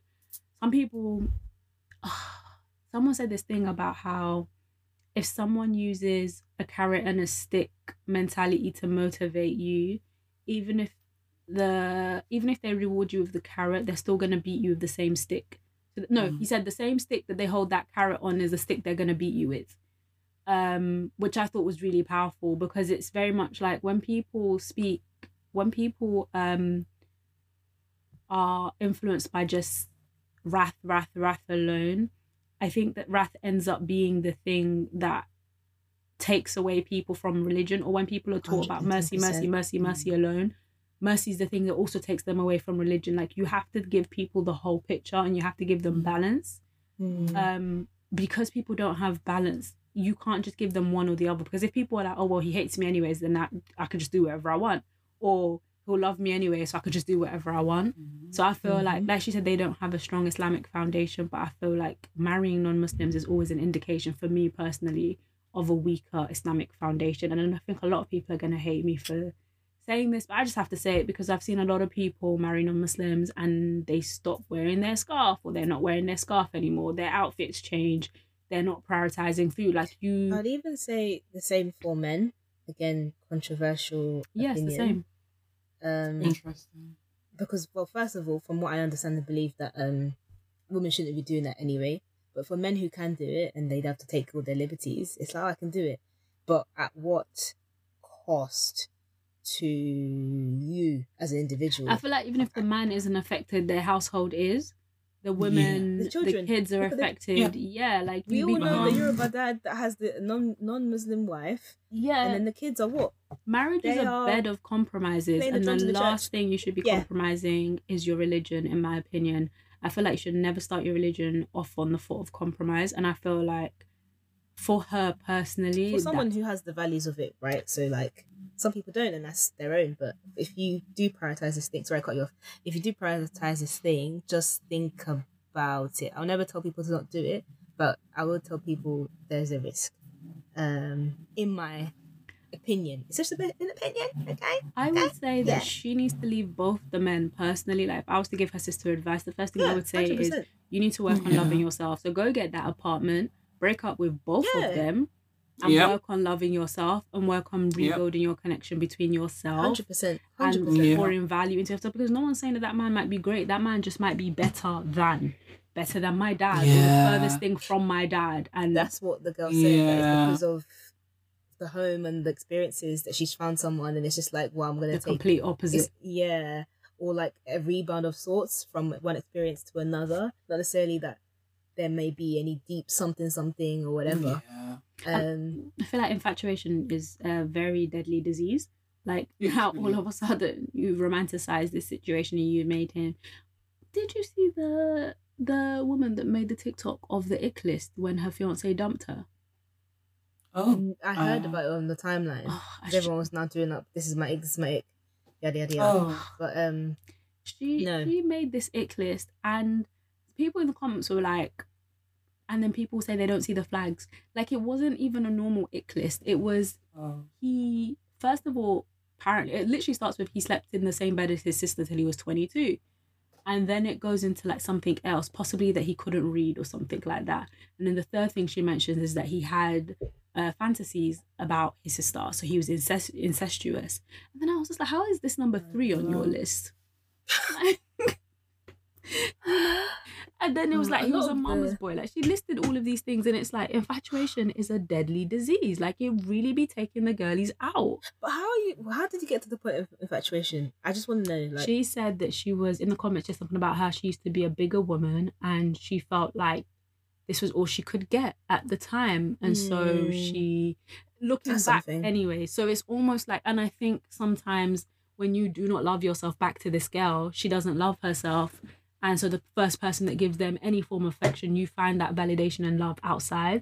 some people. someone said this thing about how if someone uses a carrot and a stick mentality to motivate you, even if the even if they reward you with the carrot, they're still gonna beat you with the same stick. No, Mm. he said the same stick that they hold that carrot on is the stick they're gonna beat you with. Um, which I thought was really powerful because it's very much like when people speak, when people um are influenced by just wrath, wrath, wrath alone, I think that wrath ends up being the thing that takes away people from religion or when people are taught about mercy, mercy, 110%. mercy, mercy alone. Mercy is the thing that also takes them away from religion. Like you have to give people the whole picture and you have to give them balance. Mm. Um, because people don't have balance, you can't just give them one or the other. Because if people are like, oh well, he hates me anyways, then that I could just do whatever I want, or he'll love me anyway, so I could just do whatever I want. So I feel like, Mhm. like she said, they don't have a strong Islamic foundation, but I feel like marrying non-Muslims is always an indication for me personally of a weaker Islamic foundation. And then I think a lot of people are gonna hate me for saying this, but I just have to say it because I've seen a lot of people marry non-Muslims and they stop wearing their scarf or they're not wearing their scarf anymore. Their outfits change. They're not prioritizing food. Like you, I'd even say the same for men. Again, controversial. yes, the same. Um, Interesting. because well, first of all, from what I understand, the belief that um, women shouldn't be doing that anyway. But for men who can do it and they'd have to take all their liberties, it's like oh, I can do it, but at what cost to you as an individual? I feel like even if the man isn't affected, their household is. The women, The the, children. kids are Look at the- affected. Yeah, like we all know become, the Yoruba dad that has the non non Muslim wife, yeah. and then the kids are what? Marriage is a bed of compromises, the and the the last church. thing you should be Yeah. compromising is your religion, in my opinion. I feel like you should never start your religion off on the foot of compromise, and I feel like for her personally, For someone that- who has the values of it, right? So like some people don't, and that's their own. But if you do prioritize this thing, sorry, I cut you off. If you do prioritize this thing, just think about it. I'll never tell people to not do it, but I will tell people there's a risk. Um, in my opinion, it's just a bit an opinion, okay? I would say that Yeah. she needs to leave both the men personally. Like, if I was to give her sister advice, the first thing I would say is 100%. you need to work on Yeah. loving yourself. So go get that apartment, break up with both Yeah. of them, and Yep. work on loving yourself and work on rebuilding your connection between yourself hundred percent, hundred and percent. Yeah. pouring value into yourself. Because no one's saying that that man might be great. That man just might be better than, better than my dad, Yeah. the furthest thing from my dad. And That's what the girl said. Yeah. because of the home and the experiences that she's found someone, and it's just like, well, I'm gonna the take complete It's, opposite. yeah, or like a rebound of sorts from one experience to another. Not necessarily that there may be any deep something something or whatever. Yeah. Um, I feel like infatuation is a very deadly disease. Like how all of a sudden you romanticize this situation and you made him. Did you see the the woman that made the TikTok of the ick list when her fiance dumped her? Oh. I heard uh, about it on the timeline. Oh, I 'Cause sh- everyone was now doing up. This is my ick. This is my ick. Yada yada yada. Oh. But um, she No. she made this ick list and people in the comments were like and then people say they don't see the flags. Like it wasn't even a normal ick list. It was Oh. he first of all apparently it literally starts with he slept in the same bed as his sister till he was 22 and then it goes into like something else possibly that he couldn't read or something like that. And then the third thing she mentions is that he had uh, fantasies about his sister. So he was incest- incestuous. And then i was just like how is this number three on your list? You know? And then it was Oh, like he was a mama's boy. Like she listed all of these things, and it's like infatuation is a deadly disease. Like it really be taking the girlies out. but how are you? How did you get to the point of infatuation? I just want to know. Like, she said that she was in the comments just something about how she used to be a bigger woman, and she felt like this was all she could get at the time, and so Mm. she looking That's back something. anyway. So it's almost like, and I think sometimes when you do not love yourself back to this girl, she doesn't love herself. And so the first person that gives them any form of affection, you find that validation and love outside.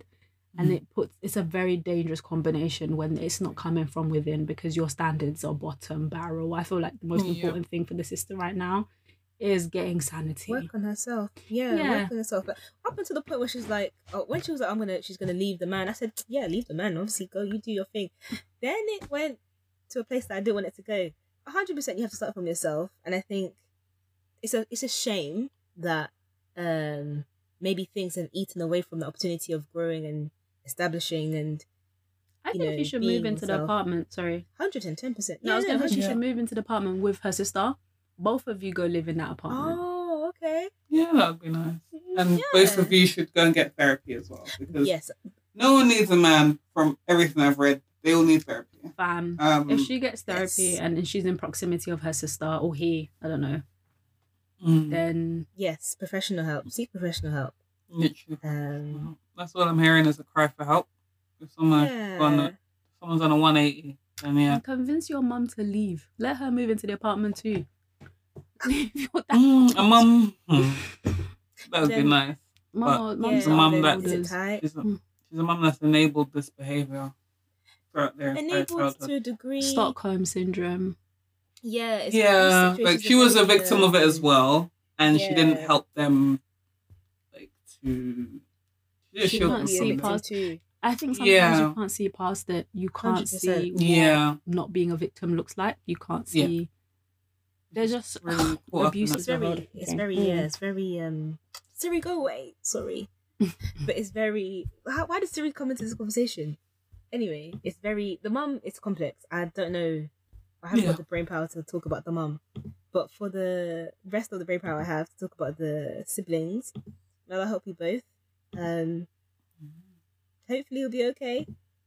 and Mm. it puts it's a very dangerous combination when it's not coming from within because your standards are bottom barrel. I feel like the most Yeah. important thing for the sister right now is getting sanity. work on herself. Yeah, Yeah. work on herself. But up until the point where she's like, oh, when she was like, I'm gonna, she's gonna leave the man. I said, yeah, leave the man. Obviously, go, you do your thing. then it went to a place that I didn't want it to go. hundred percent, you have to start from yourself. And I think it's a, it's a shame that um maybe things have eaten away from the opportunity of growing and establishing and I you think know, she should move being into the apartment. Sorry. hundred and ten percent. No, I was gonna say she should move into the apartment with her sister. Both of you go live in that apartment. Oh, okay. Yeah, that'd be nice. And both of you should go and get therapy as well because Yes, no one needs a man from everything I've read. They all need therapy. Fam. Um, if she gets therapy yes. and she's in proximity of her sister or he, I don't know, mm, then yes, professional help. Seek professional help. literally, Um, that's what I'm hearing is a cry for help. If someone on yeah. a, someone's on a 180, then yeah. convince your mum to leave. Let her move into the apartment too. Leave your dad. Mm, a mum, hmm, that would be Then- nice. Mum, mums a mum that- is it tight? She's a, Mm. she's a mum that's enabled this behavior throughout their enabled to a degree. Stockholm syndrome. Yeah, it's yeah, situations like she was a behaviour victim of it as well, and she didn't help them, like to. yeah, She showed can't see past- too. I think sometimes Yeah. you can't see past it. You can't 100%. see what Yeah, not being a victim looks like. You can't Yeah. see. They're just really caught abuse it. is very, it's thing. very, Mm. yeah, it's very. um Siri, go away. Sorry, but it's very. How, why did Siri come into this conversation? Anyway, it's very. The mum is complex. I don't know. I haven't Yeah. got the brain power to talk about the mum, but for the rest of the brain power I have to talk about the siblings, well, I help you both. Um, hopefully you'll be okay.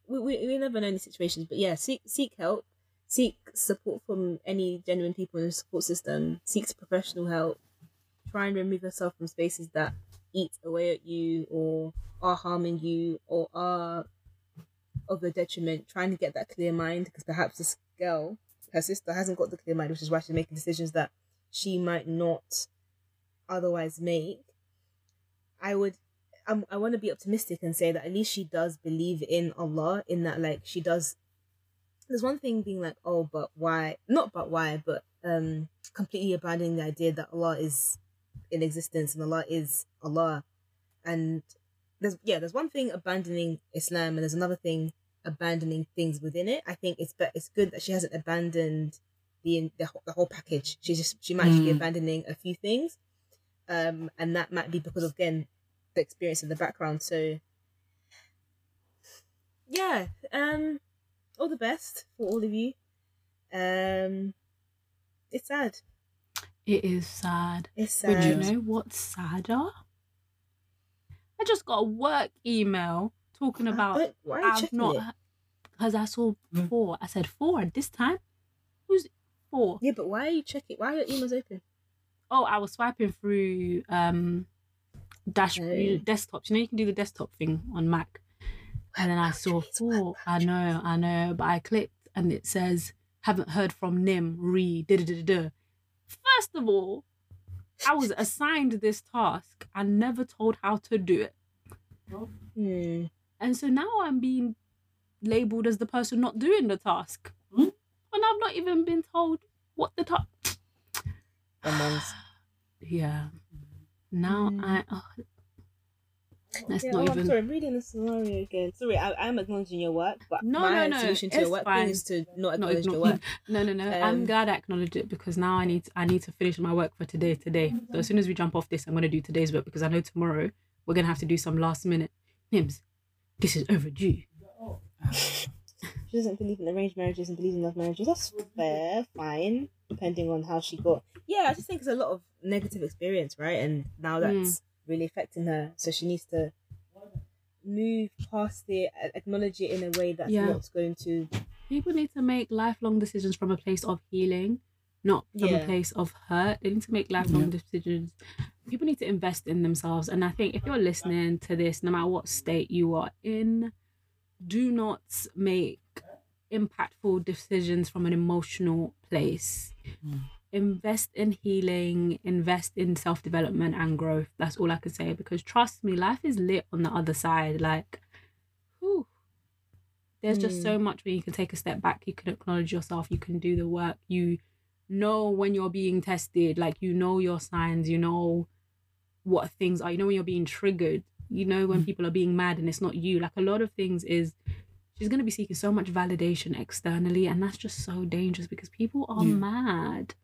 We, we, we never know any situations, but yeah, seek seek help, seek support from any genuine people in the support system, seek professional help, try and remove yourself from spaces that eat away at you or are harming you or are of a detriment. Trying to get that clear mind because perhaps this girl, her sister, hasn't got the clear mind, which is why she's making decisions that she might not otherwise make. I would I'm, I want to be optimistic and say that at least she does believe in Allah, in that like she does. There's one thing being like, oh, but why? Not but why, but um, completely abandoning the idea that Allah is in existence and Allah is Allah, and there's yeah, there's one thing abandoning Islam and there's another thing abandoning things within it. I think it's but it's good that she hasn't abandoned the the, whole- the whole package. She's just she might just be Mm. abandoning a few things, um, and that might be because of again the experience in the background. So yeah, um, all the best for all of you. Um, it's sad. It is sad. It's sad. But you know what's sadder? I just got a work email talking about Why, why are you I've not because I saw Mm. four. I said four at this time. Who's four? Yeah, but why are you checking? Why are your emails open? Oh, I was swiping through um dash Oh. desktops. You know you can do the desktop thing on Mac. And then I saw four. I know. I know, but I clicked and it says haven't heard from Nim re da da da da. First of all, I was assigned this task and never told how to do it. Hmm. And so now I'm being labeled as the person not doing the task. Hmm? And I've not even been told what the task. Someone's. Yeah. Now Hmm. I. Oh, let's Yeah, not oh, I'm sorry, I'm reading the scenario again. Sorry, I, I am acknowledging your work, but No, my no, no, solution to your work fine. is to not Not acknowledge your work. No, no, no. I'm Um, glad I acknowledged it because now I need to, I need to finish my work for today. Today. So as soon as we jump off this, I'm gonna do today's work because I know tomorrow we're gonna have to do some last minute. Nims, this is overdue. She doesn't believe in arranged marriages and believes in love marriages. That's fair, fine, depending on how she got. Yeah, I just think it's a lot of negative experience, right? And now Hmm. that's really affecting her, so she needs to move past it, acknowledge it in a way that's Yeah. not going to. People need to make lifelong decisions from a place of healing, not from Yeah. a place of hurt. They need to make lifelong decisions. People need to invest in themselves. And I think if you're listening to this, no matter what state you are in, do not make impactful decisions from an emotional place. Mm. Invest in healing, invest in self development and growth. That's all I can say because trust me, life is lit on the other side. Like, there's just Mm. so much where you can take a step back, you can acknowledge yourself, you can do the work, you know when you're being tested, like you know your signs, you know what things are, you know when you're being triggered, you know when Mm. people are being mad and it's not you. Like a lot of things is she's gonna be seeking so much validation externally, and that's just so dangerous because people are Yeah. mad.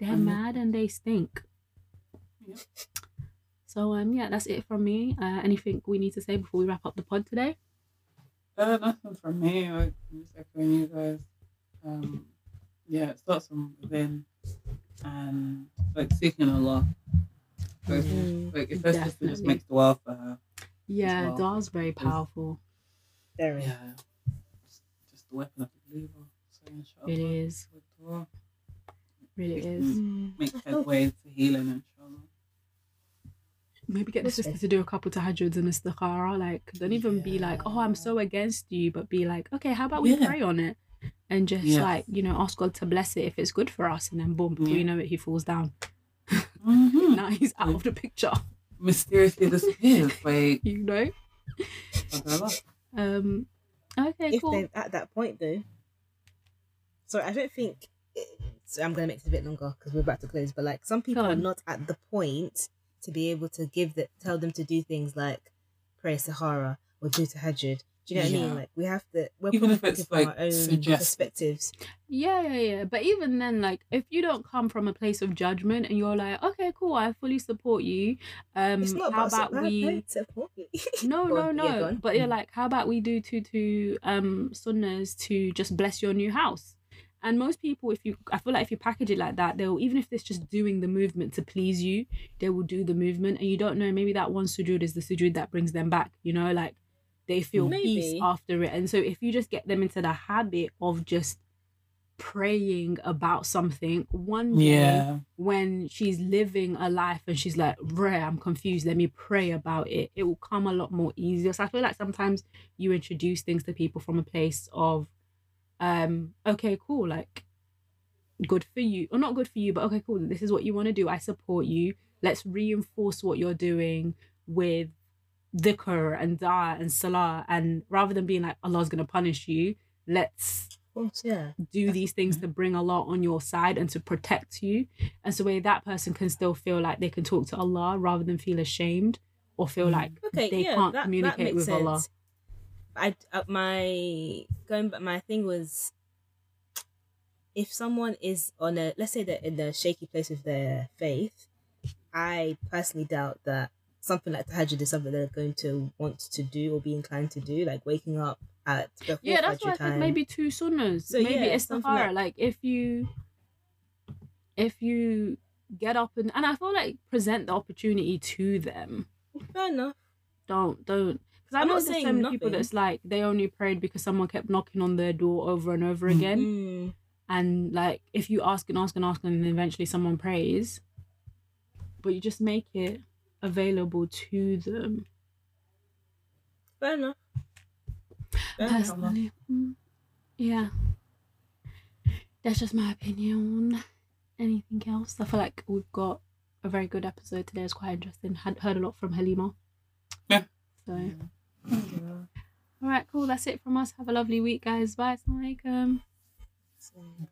They're mad and they stink. Yep. So um yeah, that's it from me. Uh, anything we need to say before we wrap up the pod today? Uh, nothing from me. I'm just echoing you guys. Um, yeah, it starts from within and like seeking Allah. Like, Mm. like if her sister just makes the world for her. Yeah, well. Dua's very powerful. Very. Yeah. Just, just the weapon of the believer. So inshallah. It is. with dua, Really is. Mm. Make headway to healing, inshallah. Maybe get the We'll sister to do a couple tahajjuds and istikhara. Like, don't even be like, oh, I'm so against you, but be like, okay, how about we Yeah. pray on it? And just Yes. like, you know, ask God to bless it if it's good for us. And then boom, before you know it, he falls down. Mm-hmm. Now he's out of the picture, Mysteriously disappears. Like, you know? Um, okay, if cool. they're at that point though. So I don't think. So I'm gonna make it a bit longer because we're about to close. But like some people are not at the point to be able to give that tell them to do things like pray Istikhara or do Tahajjud. Do you know what I mean? Like we have to. We're Even if it's, like, our own suggested. perspectives. Yeah, yeah, yeah. But even then, like, if you don't come from a place of judgment and you're like, okay, cool, I fully support you. Um, It's not how about, about we? support me. No, Go no, yeah, no. But you're Mm. like, how about we do two two um sunnahs to just bless your new house? And most people, if you, I feel like if you package it like that, they'll even if it's just doing the movement to please you, they will do the movement, and you don't know maybe that one sujood is the sujood that brings them back. You know, like they feel peace after it, and so if you just get them into the habit of just praying about something one day Yeah. when she's living a life and she's like, Rare, I'm confused. Let me pray about it. It will come a lot more easier. So I feel like sometimes you introduce things to people from a place of, um, okay, cool, like good for you, or not good for you, but okay, cool. This is what you want to do. I support you. Let's reinforce what you're doing with dhikr and dua and salah. And rather than being like, Allah's going to punish you, let's course, yeah. do these things to bring Allah on your side and to protect you. And so where that person can still feel like they can talk to Allah rather than feel ashamed or feel Mm. like Okay, they yeah, can't that, communicate that with sense. Allah. I uh, my going back. My thing was, if someone is on a let's say they're in a shaky place with their faith, I personally doubt that something like tahajjud is something they're going to want to do or be inclined to do, like waking up at before Yeah, that's why I think maybe two sunnahs. So, maybe yeah, istikhara. like- Like if you if you get up and and I feel like present the opportunity to them. Fair enough. Don't don't because I I'm know not there's so saying many people that's like they only prayed because someone kept knocking on their door over and over again. And like if you ask and ask and ask and then eventually someone prays but you just make it available to them. Fair enough. Fair personally Mm, yeah. That's just my opinion anything else. I feel like we've got a very good episode today. It's quite interesting. Had heard a lot from halima. Yeah. so Yeah. all right cool. That's it from us. Have a lovely week guys. Bye assalamu alaikum So-